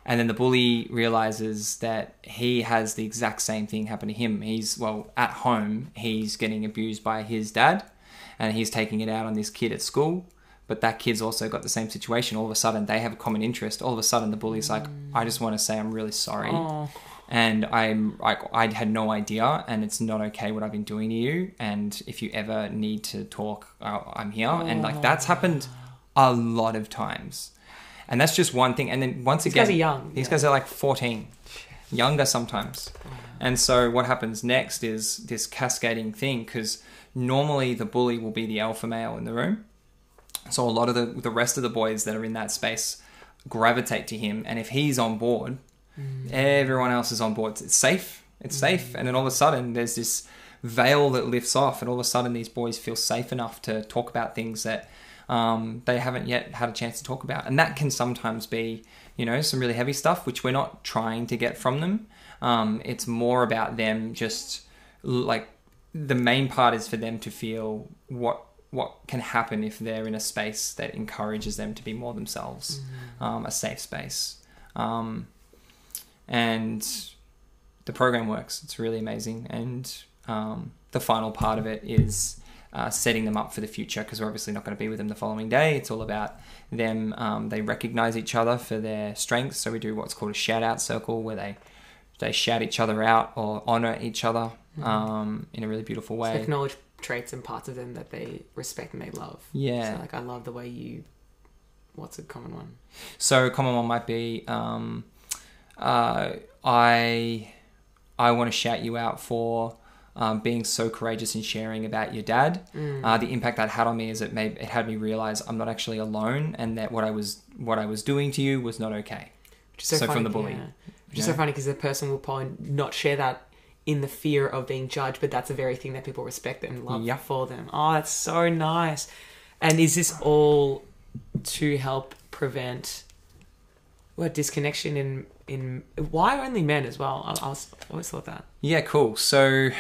And then the bully realizes that he has the exact same thing happen to him. He's, well, at home, he's getting abused by his dad and he's taking it out on this kid at school. But that kid's also got the same situation. All of a sudden, they have a common interest. All of a sudden, the bully's like, I just want to say I'm really sorry. Oh, And I'm like, I had no idea, and it's not okay what I've been doing to you. And if you ever need to talk, uh, I'm here. And like, that's happened a lot of times. And that's just one thing. And then once These again, guys are young, These yeah. guys are like 14. younger sometimes. And so what happens next is this cascading thing because normally the bully will be the alpha male in the room. So a lot of the the rest of the boys that are in that space gravitate to him, and if he's on board, everyone else is on board. It's safe. It's safe, and then all of a sudden there's this veil that lifts off, and all of a sudden these boys feel safe enough to talk about things that um, they haven't yet had a chance to talk about, and that can sometimes be, you know, some really heavy stuff, which we're not trying to get from them. Um, it's more about them just like the main part is for them to feel what what can happen if they're in a space that encourages them to be more themselves, um, a safe space, um, and the program works. It's really amazing, and um, the final part of it is. Uh, setting them up for the future because we're obviously not going to be with them the following day. It's all about them. Um, they recognize each other for their strengths. So we do what's called a shout out circle where they they shout each other out or honor each other um, in a really beautiful So way. acknowledge traits and parts of them that they respect and they love. Yeah. So like I love the way you. What's a common one? So a common one might be, um, uh, I, I want to shout you out for um, being so courageous in sharing about your dad. Uh, the impact that had on me is it made it had me realize I'm not actually alone, and that what I was what I was doing to you was not okay. Which is so, So from funny, the bully, yeah. Which is so funny because the person will probably not share that in the fear of being judged, but that's a very thing that people respect and love Yeah. for them. Oh, that's so nice. And is this all to help prevent what disconnection in in why only men as well? I, I, was, I always thought that. Yeah, cool. So,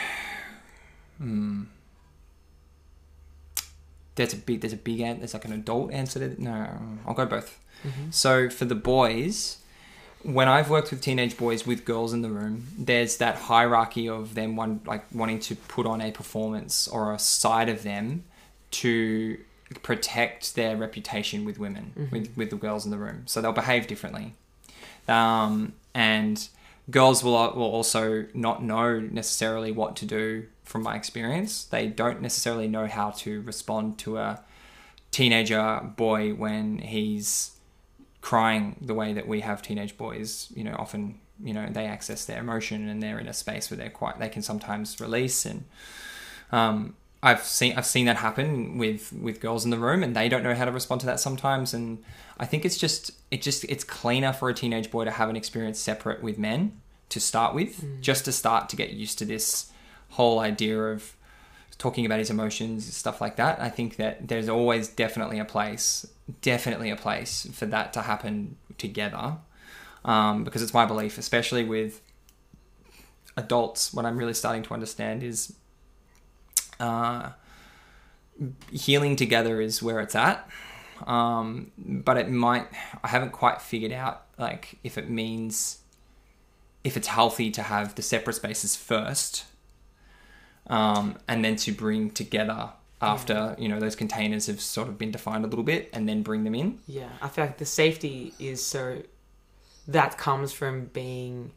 hmm. There's a big, there's a big, there's like an adult answer to it. No, I'll go both. So for the boys, when I've worked with teenage boys with girls in the room, there's that hierarchy of them one like wanting to put on a performance or a side of them to protect their reputation with women, with with the girls in the room. So they'll behave differently um, and girls will will also not know necessarily what to do. From my experience, they don't necessarily know how to respond to a teenager boy when he's crying the way that we have teenage boys. You know, often you know they access their emotion and they're in a space where they're quite they can sometimes release and um, I've seen I've seen that happen with with girls in the room, and they don't know how to respond to that sometimes. And I think it's just it just it's cleaner for a teenage boy to have an experience separate with men to start with, just to start to get used to this whole idea of talking about his emotions, stuff like that. I think that there's always definitely a place, definitely a place for that to happen together, um, because it's my belief, especially with adults. What I'm really starting to understand is uh, healing together is where it's at. Um, but it might, I haven't quite figured out like if it means, if it's healthy to have the separate spaces first, um, and then to bring together after, you know, those containers have sort of been defined a little bit and then bring them in. Yeah, I feel like the safety is so that comes from being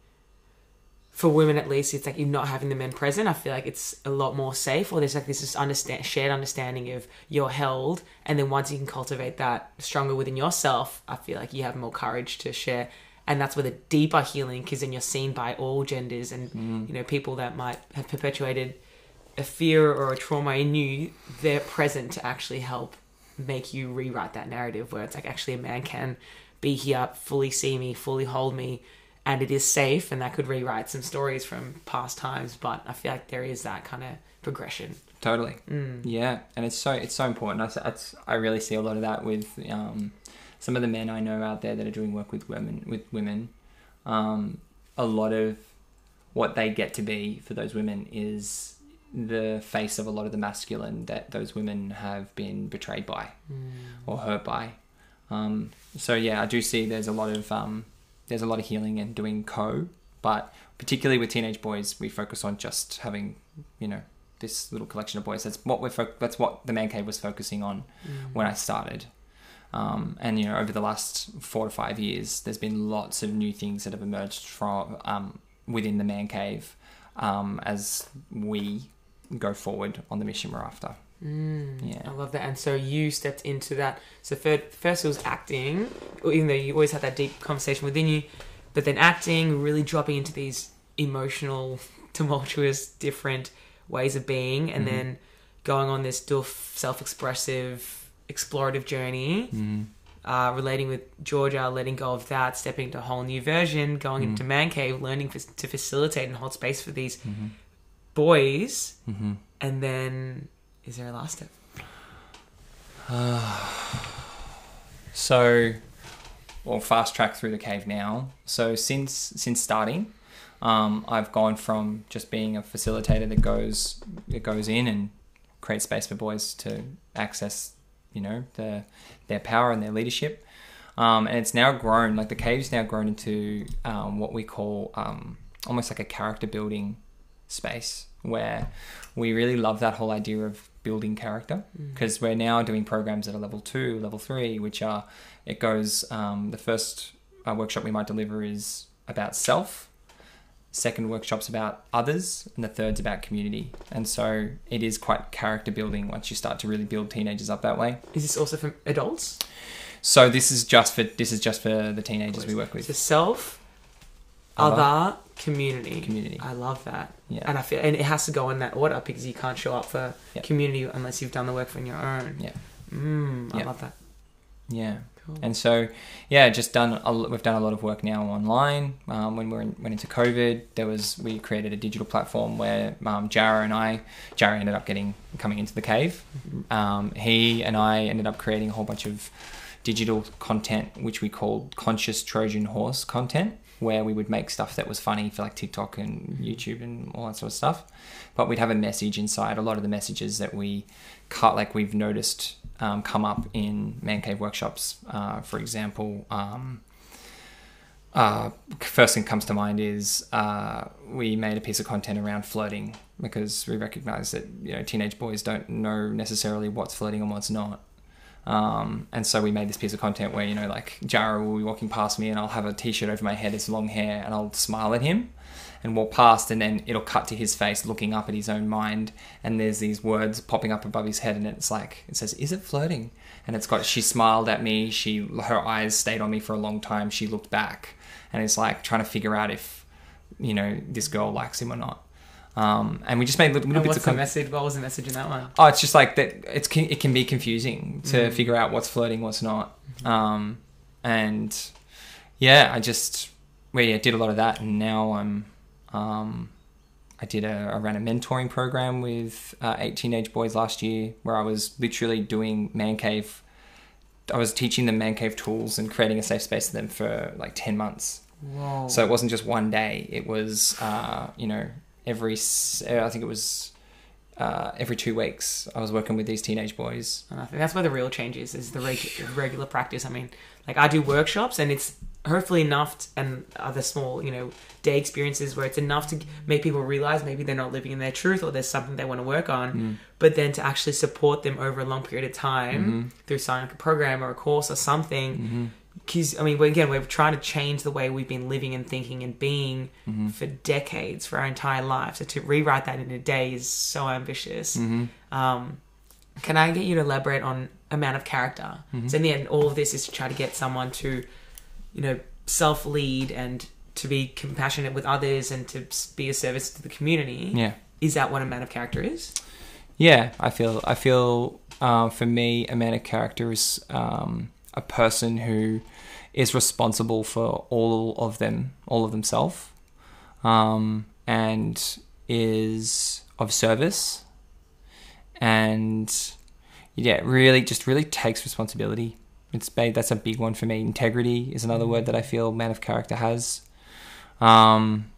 for women at least. It's like you're not having the men present. I feel like it's a lot more safe, or there's like this just understand shared understanding of you're held, and then once you can cultivate that stronger within yourself, I feel like you have more courage to share. And that's where the deeper healing, because then you're seen by all genders, and mm. you know people that might have perpetuated a fear or a trauma in you, they're present to actually help make you rewrite that narrative where it's like actually a man can be here, fully see me, fully hold me, and it is safe, and that could rewrite some stories from past times. But I feel like there is that kind of progression. Totally. Yeah, and it's so it's so important. I, it's, I really see a lot of that with um, some of the men I know out there that are doing work with women. With women, um, a lot of what they get to be for those women is the face of a lot of the masculine that those women have been betrayed by or hurt by. Um, so yeah, I do see there's a lot of um, there's a lot of healing and doing co, but particularly with teenage boys, we focus on just having you know this little collection of boys. That's what we're fo- that's what the man cave was focusing on when I started. Um, and you know, over the last four to five years, there's been lots of new things that have emerged from um, within the man cave um, as we go forward on the mission we're after. Mm, Yeah. I love that. And so you stepped into that. So first, first it was acting, even though you always had that deep conversation within you. but then acting, really dropping into these emotional, tumultuous, different ways of being, and Mm-hmm. then going on this dual self-expressive, explorative journey. Mm-hmm. Uh, relating with Georgia, letting go of that, stepping into a whole new version, going Mm. into man cave, learning f- to facilitate and hold space for these Mm-hmm. boys, Mm-hmm. and then is there a last step? So, well, fast track through the cave now. So since since starting, um, I've gone from just being a facilitator that goes that goes in and creates space for boys to access, you know, the, their power and their leadership. Um, and it's now grown, like the cave's now grown into um, what we call um, almost like a character building space where we really love that whole idea of building character because we're now doing programs at a level two, level three, which are it goes. Um, the first uh, workshop we might deliver is about self. Second workshop's about others, and the third's about community. And so it is quite character building once you start to really build teenagers up that way. Is this also for adults? So this is just for this is just for the teenagers we work with. So self, Other. other, community. Community. I love that. Yeah. And I feel and it has to go in that order because you can't show up for Yeah. community unless you've done the work on your own. Yeah. Mm, I Yeah. love that. Yeah. Cool. And so, yeah, just done. A, we've done a lot of work now online. Um, when we were in, went into COVID, there was we created a digital platform where um, Jara and I, Jara ended up getting coming into the cave. Um, he and I ended up creating a whole bunch of digital content, which we called conscious Trojan horse content, where we would make stuff that was funny for like TikTok and YouTube and all that sort of stuff. But we'd have a message inside. A lot of the messages that we cut, like we've noticed, um, come up in man cave workshops. Uh, for example, um, uh, first thing comes to mind is uh, we made a piece of content around flirting because we recognize that you know teenage boys don't know necessarily what's flirting and what's not. Um, and so we made this piece of content where you know like Jara will be walking past me and I'll have a t-shirt over my head, it's long hair, and I'll smile at him and walk past, and then it'll cut to his face looking up at his own mind, and there's these words popping up above his head, and it's like it says, "Is it flirting?" And it's got she smiled at me, she her eyes stayed on me for a long time, she looked back, and it's like trying to figure out if you know this girl likes him or not. Um, and we just made little, little bits of the message? What was the message in that one? Oh, it's just like that. It's it can be confusing to Mm. figure out what's flirting, what's not. Um, and yeah, I just we yeah, did a lot of that, and now I'm um, I did a I ran a mentoring program with uh, eight teenage boys last year, where I was literally doing man cave. I was teaching them man cave tools and creating a safe space for them for like ten months. Whoa. So it wasn't just one day. It was, uh, you know, every, s- uh, I think it was uh, every two weeks I was working with these teenage boys. And I think that's where the real change is, is the reg- regular practice. I mean, like I do workshops and it's hopefully enough t- and other small, you know, day experiences where it's enough to make people realize maybe they're not living in their truth or there's something they want to work on, mm. but then to actually support them over a long period of time mm-hmm. through signing up a program or a course or something. Mm-hmm. Because, I mean, again, we're trying to change the way we've been living and thinking and being for decades, for our entire life. So to rewrite that in a day is so ambitious. Um, can I get you to elaborate on amount of character? So in the end, all of this is to try to get someone to, you know, self lead and to be compassionate with others and to be a service to the community. Yeah. Is that what a man of character is? Yeah, I feel, I feel uh, for me, a man of character is um, a person who is responsible for all of them, all of themselves, um, and is of service and yeah, really just really takes responsibility. It's that's a big one for me. Integrity is another word that I feel man of character has. Um,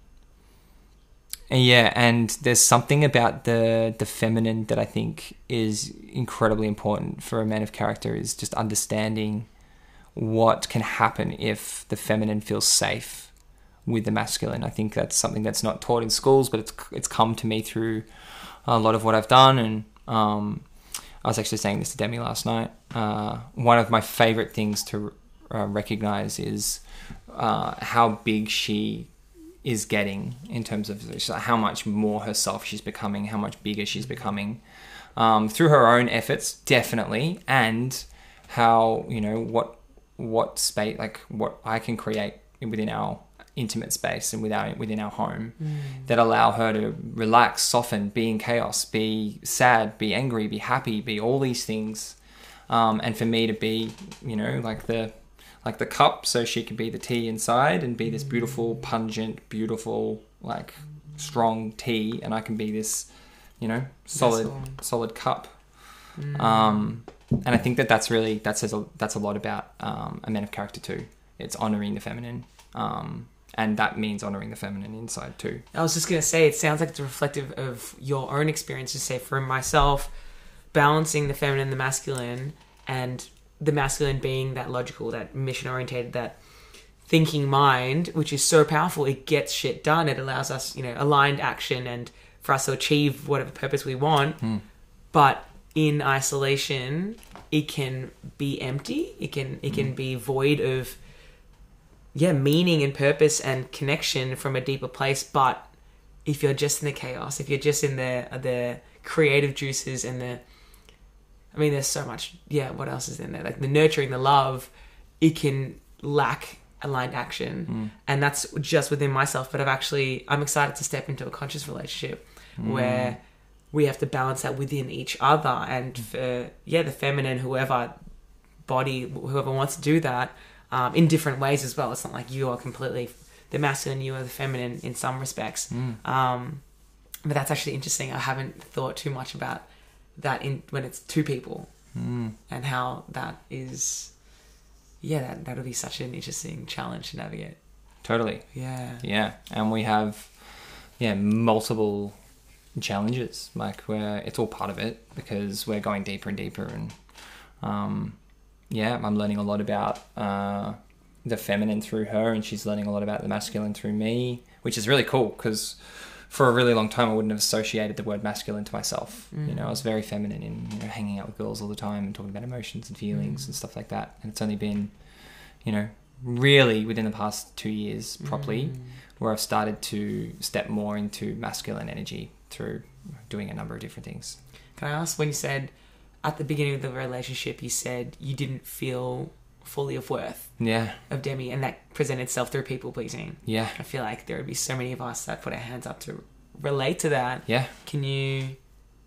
yeah, and there's something about the the feminine that I think is incredibly important for a man of character is just understanding what can happen if the feminine feels safe with the masculine. I think that's something that's not taught in schools, but it's it's come to me through a lot of what I've done. And um, I was actually saying this to Demi last night. Uh, one of my favorite things to uh, recognize is uh, how big she is getting in terms of how much more herself she's becoming, how much bigger she's becoming um, through her own efforts, definitely, and how you know what what space like what I can create within our intimate space and without within our home Mm. that allow her to relax, soften, be in chaos, be sad, be angry, be happy, be all these things, um, and for me to be, you know, like the like the cup, so she could be the tea inside and be this beautiful, pungent, beautiful, like strong tea, and I can be this, you know, solid, solid cup. Mm. Um, and I think that that's really that says a, that's a lot about um, a man of character too. It's honoring the feminine, um, and that means honoring the feminine inside too. I was just gonna say, it sounds like it's reflective of your own experiences. Say, for myself, balancing the feminine and the masculine, and the masculine being that logical, that mission orientated, that thinking mind, which is so powerful. It gets shit done. It allows us, you know, aligned action and for us to achieve whatever purpose we want. But in isolation, it can be empty. It can it can mm. be void of yeah, meaning and purpose and connection from a deeper place. But if you're just in the chaos, if you're just in the the creative juices and the, I mean, there's so much. Yeah, what else is in there? Like the nurturing, the love, it can lack aligned action, mm. and that's just within myself. But I've actually, I'm excited to step into a conscious relationship mm. where we have to balance that within each other, and for yeah, the feminine, whoever body, whoever wants to do that um, in different ways as well. It's not like you are completely the masculine, you are the feminine in some respects. Um, but that's actually interesting. I haven't thought too much about that in when it's two people and how that is. Yeah, that that'll be such an interesting challenge to navigate. Totally. Yeah. Yeah, and we have yeah multiple challenges like where it's all part of it because we're going deeper and deeper and um, yeah, I'm learning a lot about uh, the feminine through her, and she's learning a lot about the masculine through me, which is really cool because for a really long time I wouldn't have associated the word masculine to myself. You know, I was very feminine in you know hanging out with girls all the time and talking about emotions and feelings and stuff like that. And it's only been, you know, really within the past two years properly where I've started to step more into masculine energy through doing a number of different things. Can I ask when you said at the beginning of the relationship, you said you didn't feel fully of worth Yeah, of Demi, and that presented itself through people pleasing. yeah, I feel like there would be so many of us that put our hands up to relate to that. yeah. Can you,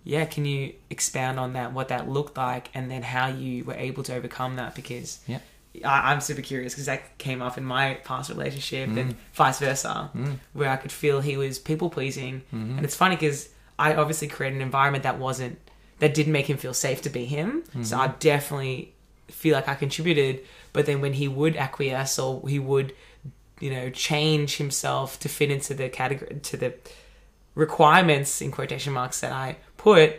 yeah, can you expound on that, what that looked like, and then how you were able to overcome that? Because Yeah. I, I'm super curious because that came up in my past relationship Mm. and vice versa, where I could feel he was people pleasing, Mm-hmm. and it's funny because I obviously created an environment that wasn't that didn't make him feel safe to be him. So Mm-hmm. I definitely feel like I contributed. But then when he would acquiesce or he would, you know, change himself to fit into the category to the requirements in quotation marks that I put,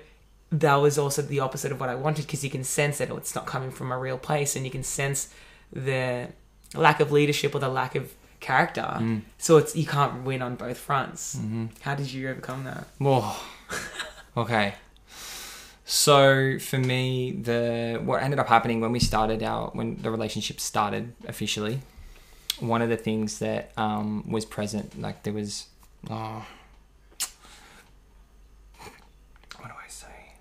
that was also the opposite of what I wanted because you can sense that it's not coming from a real place and you can sense the lack of leadership or the lack of character. So it's you can't win on both fronts. How did you overcome that? Whoa. okay. So for me, the what ended up happening when we started out when the relationship started officially, one of the things that um, was present, like there was, oh, what do I say?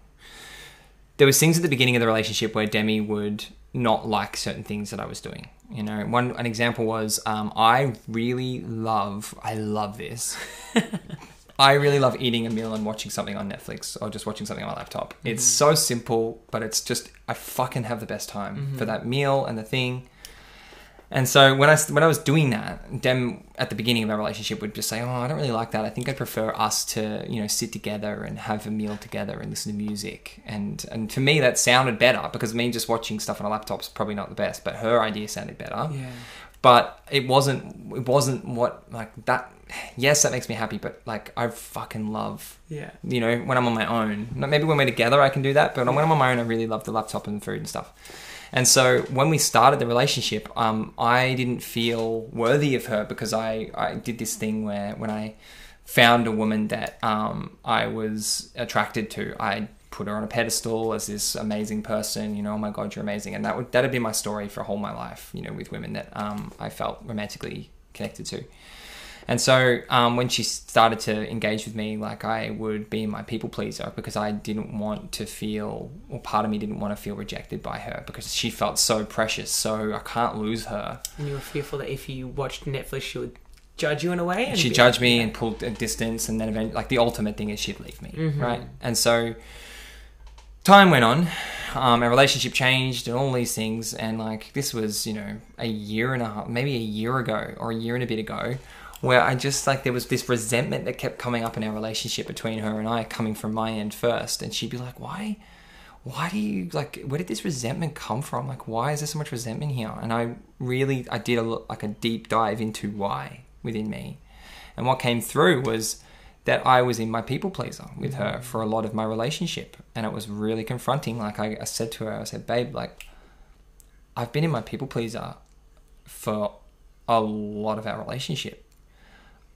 There was things at the beginning of the relationship where Demi would not like certain things that I was doing. You know, one an example was um, I really love, I love this. I really love eating a meal and watching something on Netflix or just watching something on my laptop. It's so simple, but it's just I fucking have the best time for that meal and the thing. And so when I when I was doing that, Dem at the beginning of our relationship would just say, "Oh, I don't really like that. I think I'd prefer us to, you know, sit together and have a meal together and listen to music." And and to me, that sounded better because me just watching stuff on a laptop's probably not the best, but her idea sounded better Yeah. but it wasn't it wasn't what like that yes that makes me happy but like i fucking love Yeah. you know when i'm on my own maybe when we're together i can do that but when i'm on my own i really love the laptop and the food and stuff and so when we started the relationship um, i didn't feel worthy of her because i i did this thing where when i found a woman that um, i was attracted to i put her on a pedestal as this amazing person you know oh my god you're amazing. And that would that'd be my story for a whole my life you know with women that um, i felt romantically connected to and so um, when she started to engage with me, like I would be my people pleaser because I didn't want to feel, or part of me didn't want to feel rejected by her because she felt so precious. So I can't lose her. And you were fearful that if you watched Netflix, she would judge you in a way. And she judged like, me yeah. and pulled a distance and then event like the ultimate thing is she'd leave me Mhm. right and so time went on um, our relationship changed and all these things and like this was you know a year and a half maybe a year ago or a year and a bit ago where i just like there was this resentment that kept coming up in our relationship between her and i coming from my end first. And she'd be like why why do you like where did this resentment come from? Like why is there so much resentment here? And i really i did a like a deep dive into why within me. And what came through was that i was in my people pleaser with her mm. for a lot of my relationship. And it was really confronting. Like i, I said to her i said babe like i've been in my people pleaser for a lot of our relationship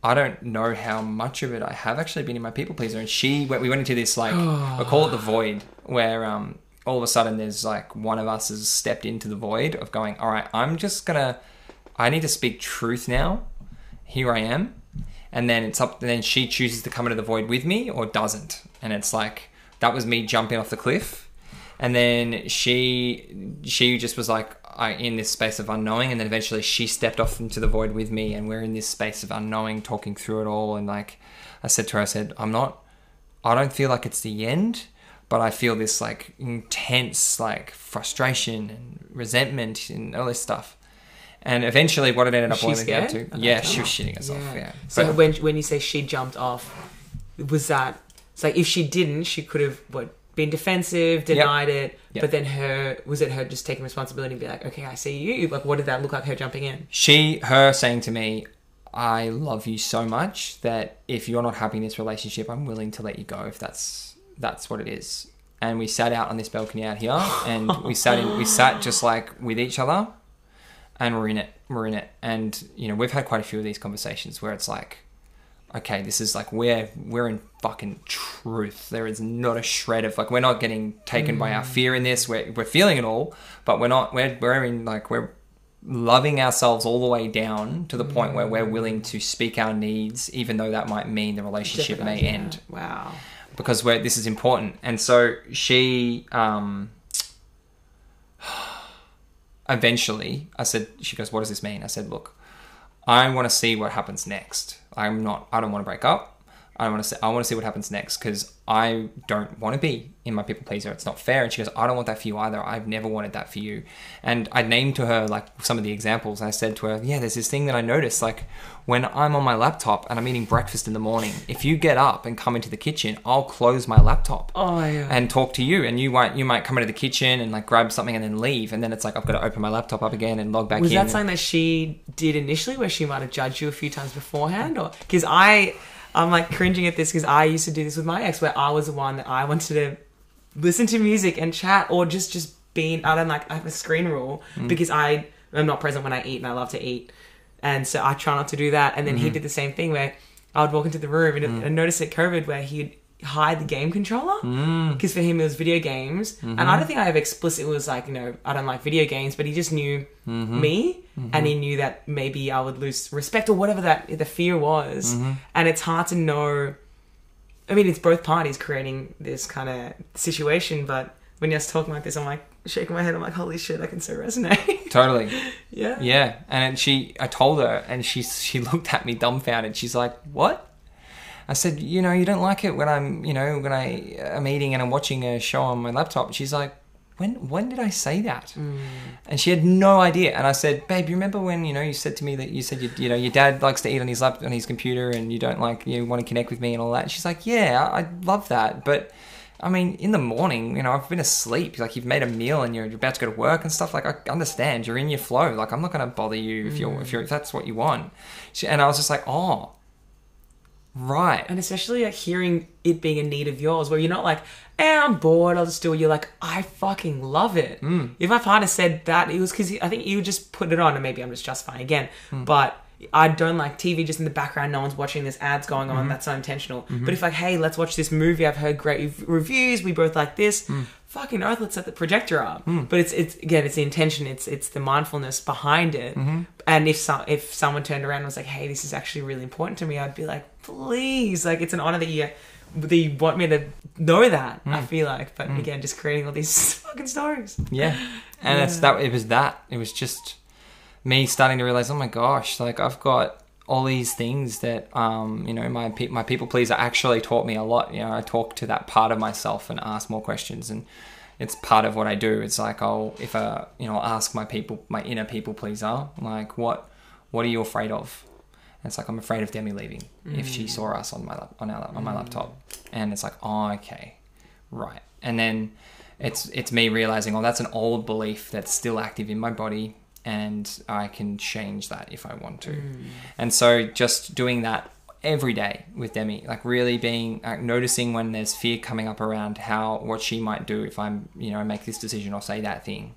I don't know how much of it I have actually been in my people pleaser. And she, we went into this like, I call it the void, where um, all of a sudden there's like one of us has stepped into the void of going, all right, I'm just gonna, I need to speak truth now. Here I am. And then it's up, and then she chooses to come into the void with me or doesn't. And it's like, that was me jumping off the cliff. And then she, she just was like, I in this space of unknowing, and then eventually she stepped off into the void with me, and we're in this space of unknowing, talking through it all. And like I said to her, I said, I'm not, I don't feel like it's the end, but I feel this like intense like frustration and resentment and all this stuff. And eventually, what it ended up boiling down to, yeah, she was shitting herself. Yeah. So But- when when you say she jumped off, was that it's like if she didn't, she could have what been defensive, denied it, Yep. but then her was it her just taking responsibility and be like, okay, I see you. Like, what did that look like? Her jumping in. she her saying to me i love you so much that if you're not happy in this relationship i'm willing to let you go if that's that's what it is and we sat out on this balcony out here and we sat in we sat just like with each other and we're in it we're in it and you know we've had quite a few of these conversations where it's like okay this is like we're we're in fucking truth there is not a shred of like we're not getting taken by our fear in this we're, we're feeling it all but we're not we're, we're in like we're loving ourselves all the way down to the point where we're willing to speak our needs even though that might mean the relationship may yeah. end Wow. because we're, this is important. And so she, um, eventually, I said, she goes, what does this mean? I said, look, I want to see what happens next. I'm not, I don't want to break up. I want to see, I want to see what happens next because I don't want to be in my people pleaser. It's not fair. And she goes, I don't want that for you either. I've never wanted that for you. And I named to her like some of the examples. I said to her, yeah, there's this thing that I noticed. Like when I'm on my laptop and I'm eating breakfast in the morning, if you get up and come into the kitchen, I'll close my laptop Oh yeah. and talk to you and you might you might come into the kitchen and like grab something and then leave and then it's like I've got to open my laptop up again and log back was in. Was that something that she did initially, where she might have judged you a few times beforehand, or because I, I'm like cringing at this because I used to do this with my ex, where I was the one that I wanted to listen to music and chat, or just just being. I don't like I have a screen rule Mm. because I am not present when I eat, and I love to eat, and so I try not to do that. And then he Mm-hmm. did the same thing where I would walk into the room and, Mm. and notice at COVID where he'd hide the game controller Mm. because for him it was video games and Mm-hmm. i don't think i ever explicitly was like you know i don't like video games but he just knew Mm-hmm. me and he knew that maybe i would lose respect or whatever that the fear was Mm-hmm. and it's hard to know i mean it's both parties creating this kind of situation but when you're talking like this i'm like shaking my head i'm like holy shit i can so resonate Totally. yeah Yeah. And she I told her and she she looked at me dumbfounded. She's like, "What?" I said, "You know, you don't like it when I'm, you know, when I am eating and I'm watching a show on my laptop." She's like, "When when did I say that?" Hmm. And she had no idea. And I said, "Babe, you remember when, you know, you said to me that you said you, you know, your dad likes to eat on his lap on his computer and you don't like you want to connect with me and all that." And she's like, "Yeah, I I love that, but I mean, in the morning, you know, I've been asleep. Like you've made a meal and you're about to go to work and stuff. Like I understand, you're in your flow. Like I'm not going to bother you if you're if hmm. you're if that's what you want. She, and I was just like, oh, right. and especially like hearing it being a need of yours where you're not like eh, i'm bored i'll just do it you're like i fucking love it Mm. if my partner said that it was because i think you just put it on and maybe i'm just justifying again Mm. but I don't like TV just in the background. No one's watching. There's ads going Mm-hmm. on. That's not intentional. But if like, hey, let's watch this movie. I've heard great reviews. We both like this. Mm. Fucking earth. Let's set the projector up. But it's it's again, it's the intention. It's it's the mindfulness behind it. Mm-hmm. And if some if someone turned around and was like, hey, this is actually really important to me, I'd be like, please, like it's an honor that you that you want me to know that. Mm. I feel like, but again, just creating all these fucking stories. Yeah. And it's that it was that. It was just me starting to realize, oh my gosh, like I've got all these things that um, you know my pe- my people pleaser actually taught me a lot. You know, I talk to that part of myself and ask more questions, and it's part of what I do. It's like I'll if I you know I'll ask my people my inner people pleaser like what what are you afraid of? And it's like I'm afraid of Demi leaving if she saw us on my lap- on our on my laptop, and it's like oh okay, right, and then it's it's me realizing oh that's an old belief that's still active in my body and I can change that if I want to. Hmm. And so just doing that every day with Demi, like really being like noticing when there's fear coming up around how what she might do if I'm, you know, make this decision or say that thing.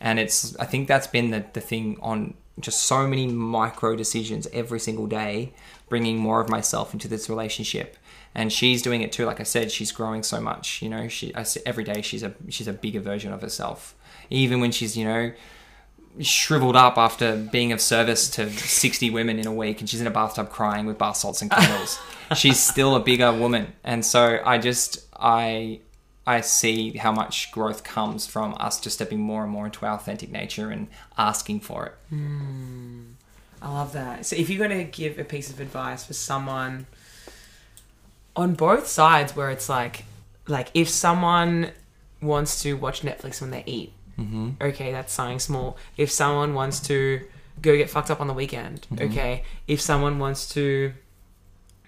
And it's I think that's been the the thing on just so many micro decisions every single day, bringing more of myself into this relationship. And she's doing it too. Like I said, she's growing so much. You know, she I, every day she's a she's a bigger version of herself. Even when she's you know shriveled up after being of service to 60 women in a week and she's in a bathtub crying with bath salts and candles. She's still a bigger woman. And so i just i i see how much growth comes from us just stepping more and more into our authentic nature and asking for it. Hmm. I love that. So if you're going to give a piece of advice for someone on both sides where it's like like if someone wants to watch Netflix when they eat, mm-hmm. okay, that's something small. If someone wants to go get fucked up on the weekend, okay. If someone wants to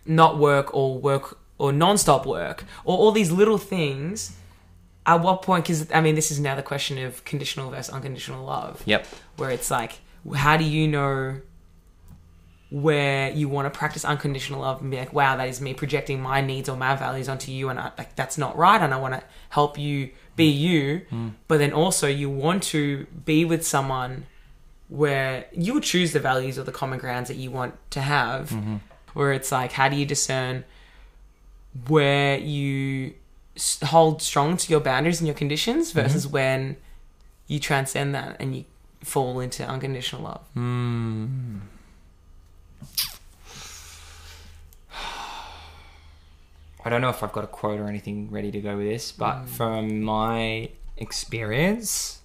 not work or work or non-stop work or all these little things, at what point? Because I mean, this is now the question of conditional versus unconditional love yep where it's like, how do you know where you want to practice unconditional love and be like, wow, that is me projecting my needs or my values onto you, and I, like that's not right, and I want to help you be you, mm. but then also you want to be with someone where you would choose the values or the common grounds that you want to have, mm-hmm. where it's like, how do you discern where you hold strong to your boundaries and your conditions mm-hmm. versus when you transcend that and you fall into unconditional love. Hmm. I don't know if I've got a quote or anything ready to go with this, but from my experience,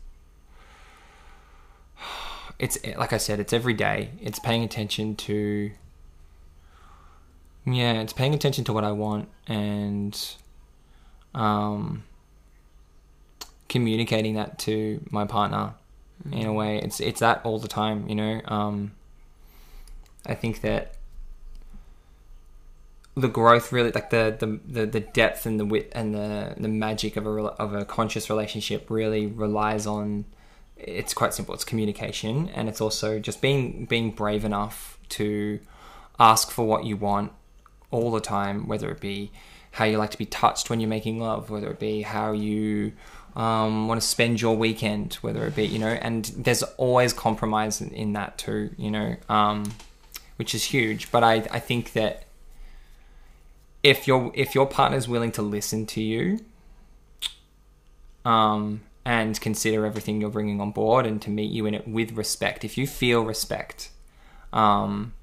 it's like I said, it's every day. It's paying attention to, yeah, it's paying attention to what I want and, um, communicating that to my partner in a way. It's it's that all the time, you know. Um, I think that the growth really like the, the the the depth and the width and the the magic of a of a conscious relationship really relies on it's quite simple. It's communication and it's also just being being brave enough to ask for what you want all the time whether it be how you like to be touched when you're making love whether it be how you um, want to spend your weekend whether it be you know and there's always compromise in, in that too you know um, which is huge. But I, I think that if your if your partner's willing to listen to you um, and consider everything you're bringing on board and to meet you in it with respect if you feel respect um,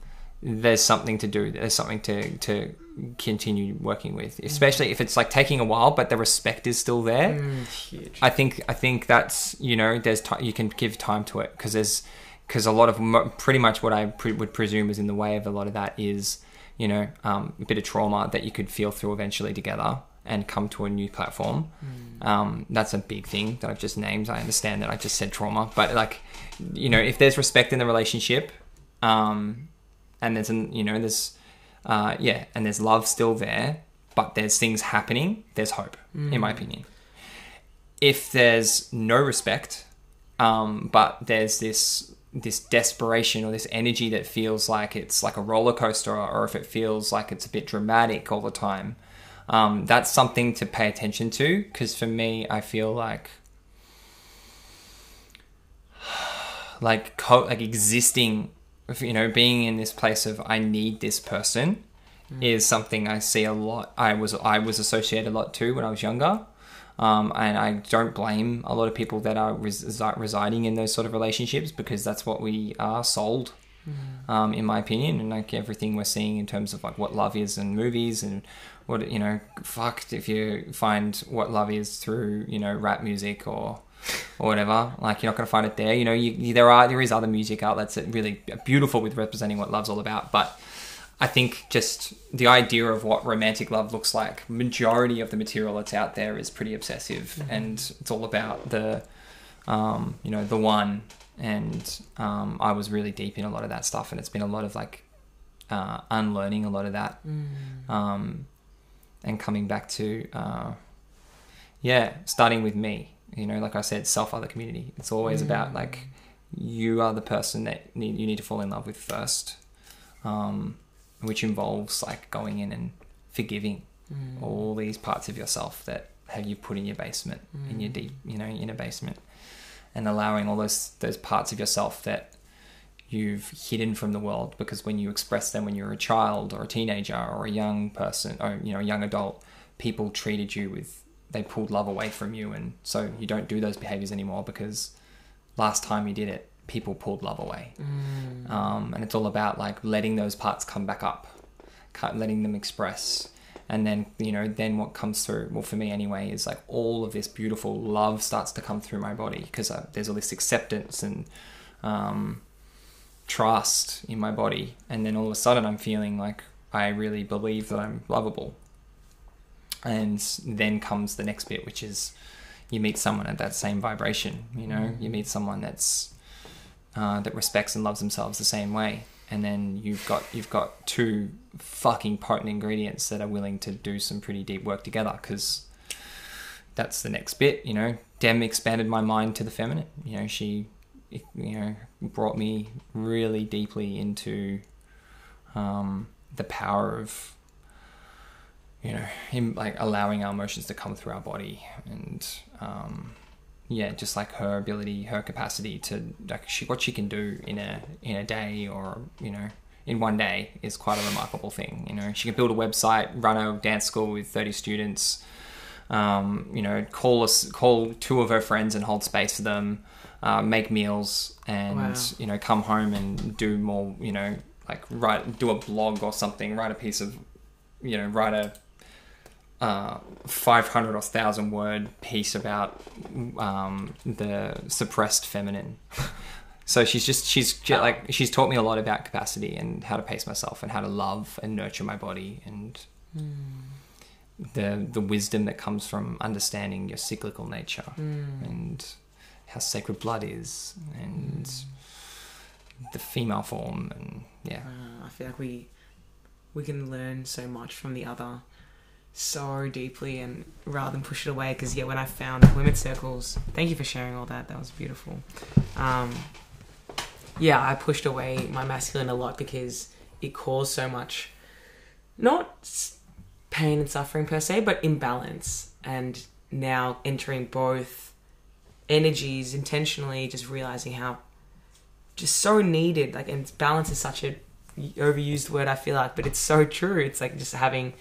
there's something to do there's something to to continue working with. Especially if it's like taking a while but the respect is still there. Huge. I think I think that's you know there's time you can give time to it because there's because a lot of pretty much what I pre- would presume is in the way of a lot of that is you know um, a bit of trauma that you could feel through eventually together and come to a new platform. Um, that's a big thing that I've just named. I understand that I just said trauma, but like you know if there's respect in the relationship, um, and there's an you know there's uh, yeah and there's love still there, but there's things happening. There's hope, in my opinion if there's no respect, um, but there's this this desperation or this energy that feels like it's like a roller coaster, or, if it feels like it's a bit dramatic all the time, um, that's something to pay attention to. Because for me, I feel like like co- like existing, you know, being in this place of I need this person is something I see a lot. I was I was associated a lot too when I was younger. Um, and I don't blame a lot of people that are res- residing in those sort of relationships because that's what we are sold, um, in my opinion. And like everything we're seeing in terms of like what love is in movies and what you know, fucked if you find what love is through you know rap music or or whatever. Like you're not going to find it there. You know, you, you, there are there is other music outlets that really are beautiful with representing what love's all about. But I think just the idea of what romantic love looks like, majority of the material that's out there is pretty obsessive, Mm-hmm. and it's all about the, um, you know, the one. And um, I was really deep in a lot of that stuff, and it's been a lot of like uh, unlearning a lot of that, Mm. um, and coming back to, uh, yeah, starting with me. You know, like I said, self other community. It's always about like you are the person that need, you need to fall in love with first, um, which involves like going in and forgiving Mm. all these parts of yourself that have you put in your basement, in your deep, you know, inner basement, and allowing all those those parts of yourself that you've hidden from the world because when you express them when you're a child or a teenager or a young person or you know a young adult, people treated you with they pulled love away from you, and so you don't do those behaviors anymore because last time you did it, people pulled love away. Mm. Um, and it's all about like letting those parts come back up, letting them express. And then, you know, then what comes through, well, for me anyway, is like all of this beautiful love starts to come through my body because uh, there's all this acceptance and um, trust in my body. And then all of a sudden, I'm feeling like I really believe that I'm lovable. And then comes the next bit, which is you meet someone at that same vibration, you know, you meet someone that's uh, that respects and loves themselves the same way. And then you've got you've got two fucking potent ingredients that are willing to do some pretty deep work together because that's the next bit. You know, Dem expanded my mind to the feminine. You know, she you know brought me really deeply into um, the power of you know him like allowing our emotions to come through our body and um, yeah, just like her ability, her capacity to like she what she can do in a in a day or you know in one day is quite a remarkable thing. You know, she can build a website, run a dance school with thirty students. Um, you know, call us, call two of her friends and hold space for them, uh, make meals, and Wow. you know, come home and do more. You know, like write, do a blog or something, write a piece of, you know, write a uh, 500 or 1000 word piece about um, the suppressed feminine. So she's just she's ju- like she's taught me a lot about capacity and how to pace myself and how to love and nurture my body and the the wisdom that comes from understanding your cyclical nature and how sacred blood is and the female form and yeah. Uh, I feel like we we can learn so much from the other so deeply and rather than push it away because yeah when I found women's circles thank you for sharing all that that was beautiful. Um, yeah I pushed away my masculine a lot because it caused so much not pain and suffering per se but imbalance. And now entering both energies intentionally just realizing how just so needed like and balance is such a overused word I feel like but it's so true. It's like just having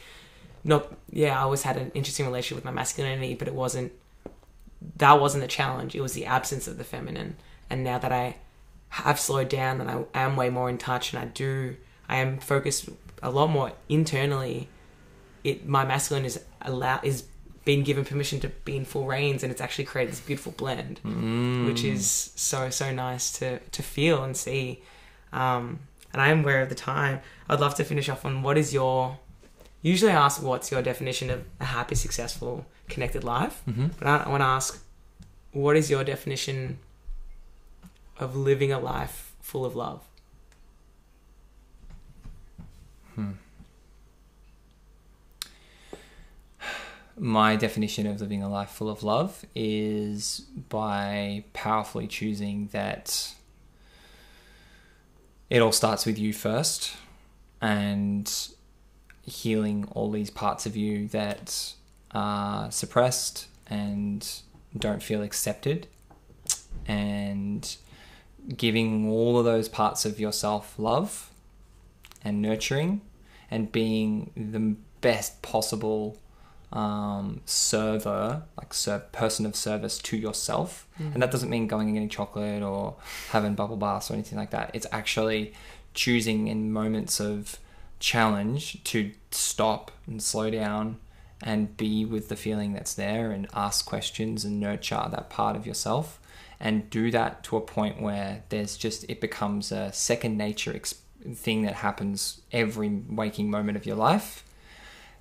not yeah I always had an interesting relationship with my masculinity but it wasn't that wasn't the challenge. It was the absence of the feminine. And now that I have slowed down and I am way more in touch and I do I am focused a lot more internally it my masculine is allow is being given permission to be in full reins and it's actually created this beautiful blend which is so so nice to to feel and see. Um and I am aware of the time. I'd love to finish off on what is your usually I ask what's your definition of a happy successful connected life. Mm-hmm. but I, I want to ask what is your definition of living a life full of love? My definition of living a life full of love is by powerfully choosing that it all starts with you first and healing all these parts of you that are suppressed and don't feel accepted and giving all of those parts of yourself love and nurturing and being the best possible um, server, like ser- person of service to yourself. And that doesn't mean going and getting chocolate or having bubble baths or anything like that. It's actually choosing in moments of challenge to stop and slow down and be with the feeling that's there and ask questions and nurture that part of yourself and do that to a point where there's just it becomes a second nature ex- thing that happens every waking moment of your life.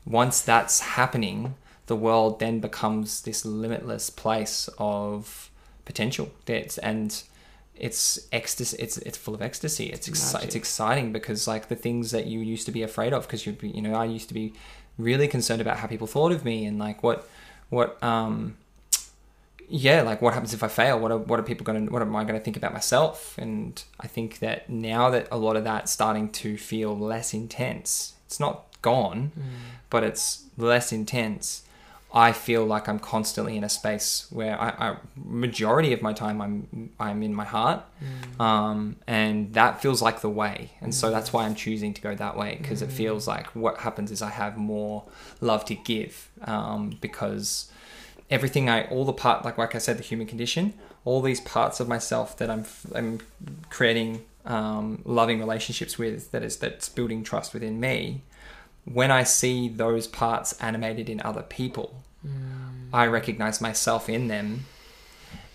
Once that's happening the world then becomes this limitless place of potential. That's and it's ecstasy it's it's full of ecstasy. It's exci- it's exciting because like the things that you used to be afraid of because you'd be you know I used to be really concerned about how people thought of me and like what what um yeah like what happens if I fail? What are what are people going to what am I going to think about myself? And I think that now that a lot of that's starting to feel less intense it's not gone but it's less intense I feel like I'm constantly in a space where I, I majority of my time I'm I'm in my heart, um, and that feels like the way, and so that's why I'm choosing to go that way because it feels like what happens is I have more love to give um, because everything I all the part like like I said the human condition all these parts of myself that I'm I'm creating um, loving relationships with that is that's building trust within me when I see those parts animated in other people, I recognize myself in them.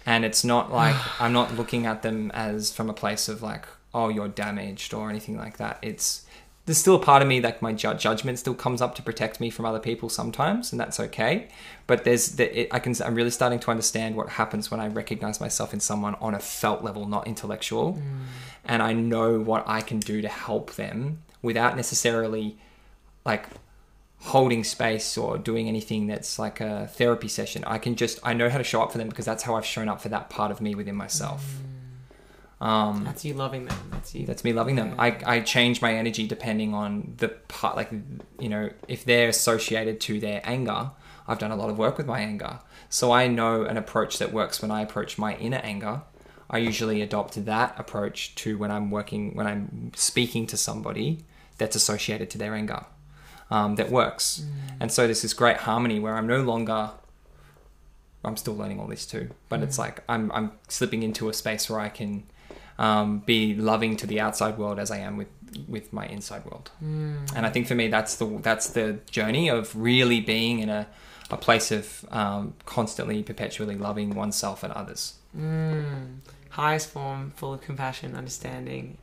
And it's not like I'm not looking at them as from a place of like, oh, you're damaged or anything like that. It's there's still a part of me like my ju- judgment still comes up to protect me from other people sometimes, and that's okay. But there's the, it, I can I'm really starting to understand what happens when I recognize myself in someone on a felt level, not intellectual, mm. and I know what I can do to help them without necessarily like holding space or doing anything that's like a therapy session. I can just I know how to show up for them because that's how I've shown up for that part of me within myself. Um, That's you loving them. That's you. that's me loving them. I, I change my energy depending on the part, like, you know, if they're associated to their anger, I've done a lot of work with my anger. So I know an approach that works when I approach my inner anger. I usually adopt that approach to when I'm working, when I'm speaking to somebody that's associated to their anger. Um, that works. And so there's this great harmony where I'm no longer I'm still learning all this too. But it's like I'm I'm slipping into a space where I can um, be loving to the outside world as I am with with my inside world. And I think for me that's the that's the journey of really being in a a place of um, constantly perpetually loving oneself and others. Mm. Highest form, full of compassion, understanding,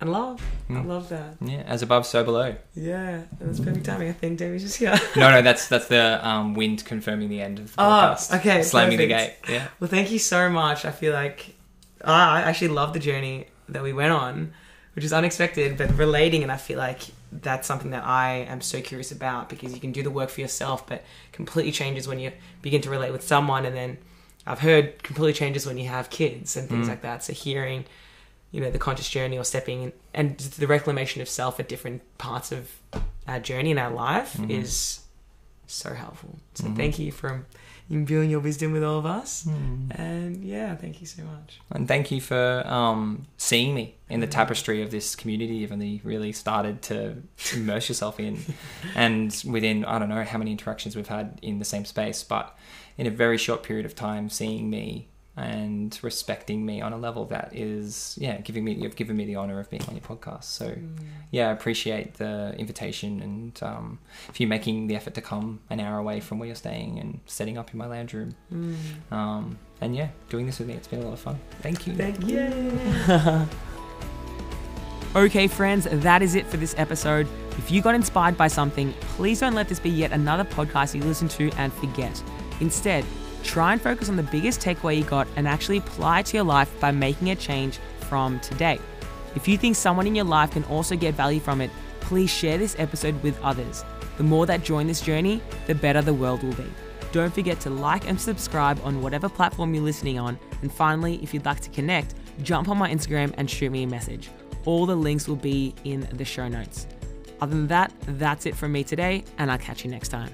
and love. I Mm. love that. Yeah, as above, so below. Yeah, and that's perfect timing. I think Davey's just here. No, no, that's that's the um, wind confirming the end of the Oh, podcast. okay, slamming the gate. Yeah. Well, thank you so much. I feel like I actually love the journey that we went on, which is unexpected, but relating. And I feel like that's something that I am so curious about because you can do the work for yourself, but completely changes when you begin to relate with someone. And then I've heard completely changes when you have kids and things Mm. like that. So hearing, you know, the conscious journey or stepping in and the reclamation of self at different parts of our journey in our life Mhm. is so helpful. So Mhm. thank you for imbuing your wisdom with all of us. And yeah, thank you so much. And thank you for um, seeing me in the tapestry of this community you've only really started to immerse yourself in. and within, I don't know how many interactions we've had in the same space, but in a very short period of time, seeing me and respecting me on a level that is, yeah, giving me, you've given me the honor of being on your podcast. So, yeah, I appreciate the invitation and um, for you making the effort to come an hour away from where you're staying and setting up in my lounge room. Mm. Um, and yeah, doing this with me, it's been a lot of fun. Thank you. Thank you. okay, friends, that is it for this episode. If you got inspired by something, please don't let this be yet another podcast you listen to and forget. Instead, try and focus on the biggest takeaway you got and actually apply it to your life by making a change from today. If you think someone in your life can also get value from it, please share this episode with others. The more that join this journey, the better the world will be. Don't forget to like and subscribe on whatever platform you're listening on. And finally, if you'd like to connect, jump on my Instagram and shoot me a message. All the links will be in the show notes. Other than that, that's it from me today, and I'll catch you next time.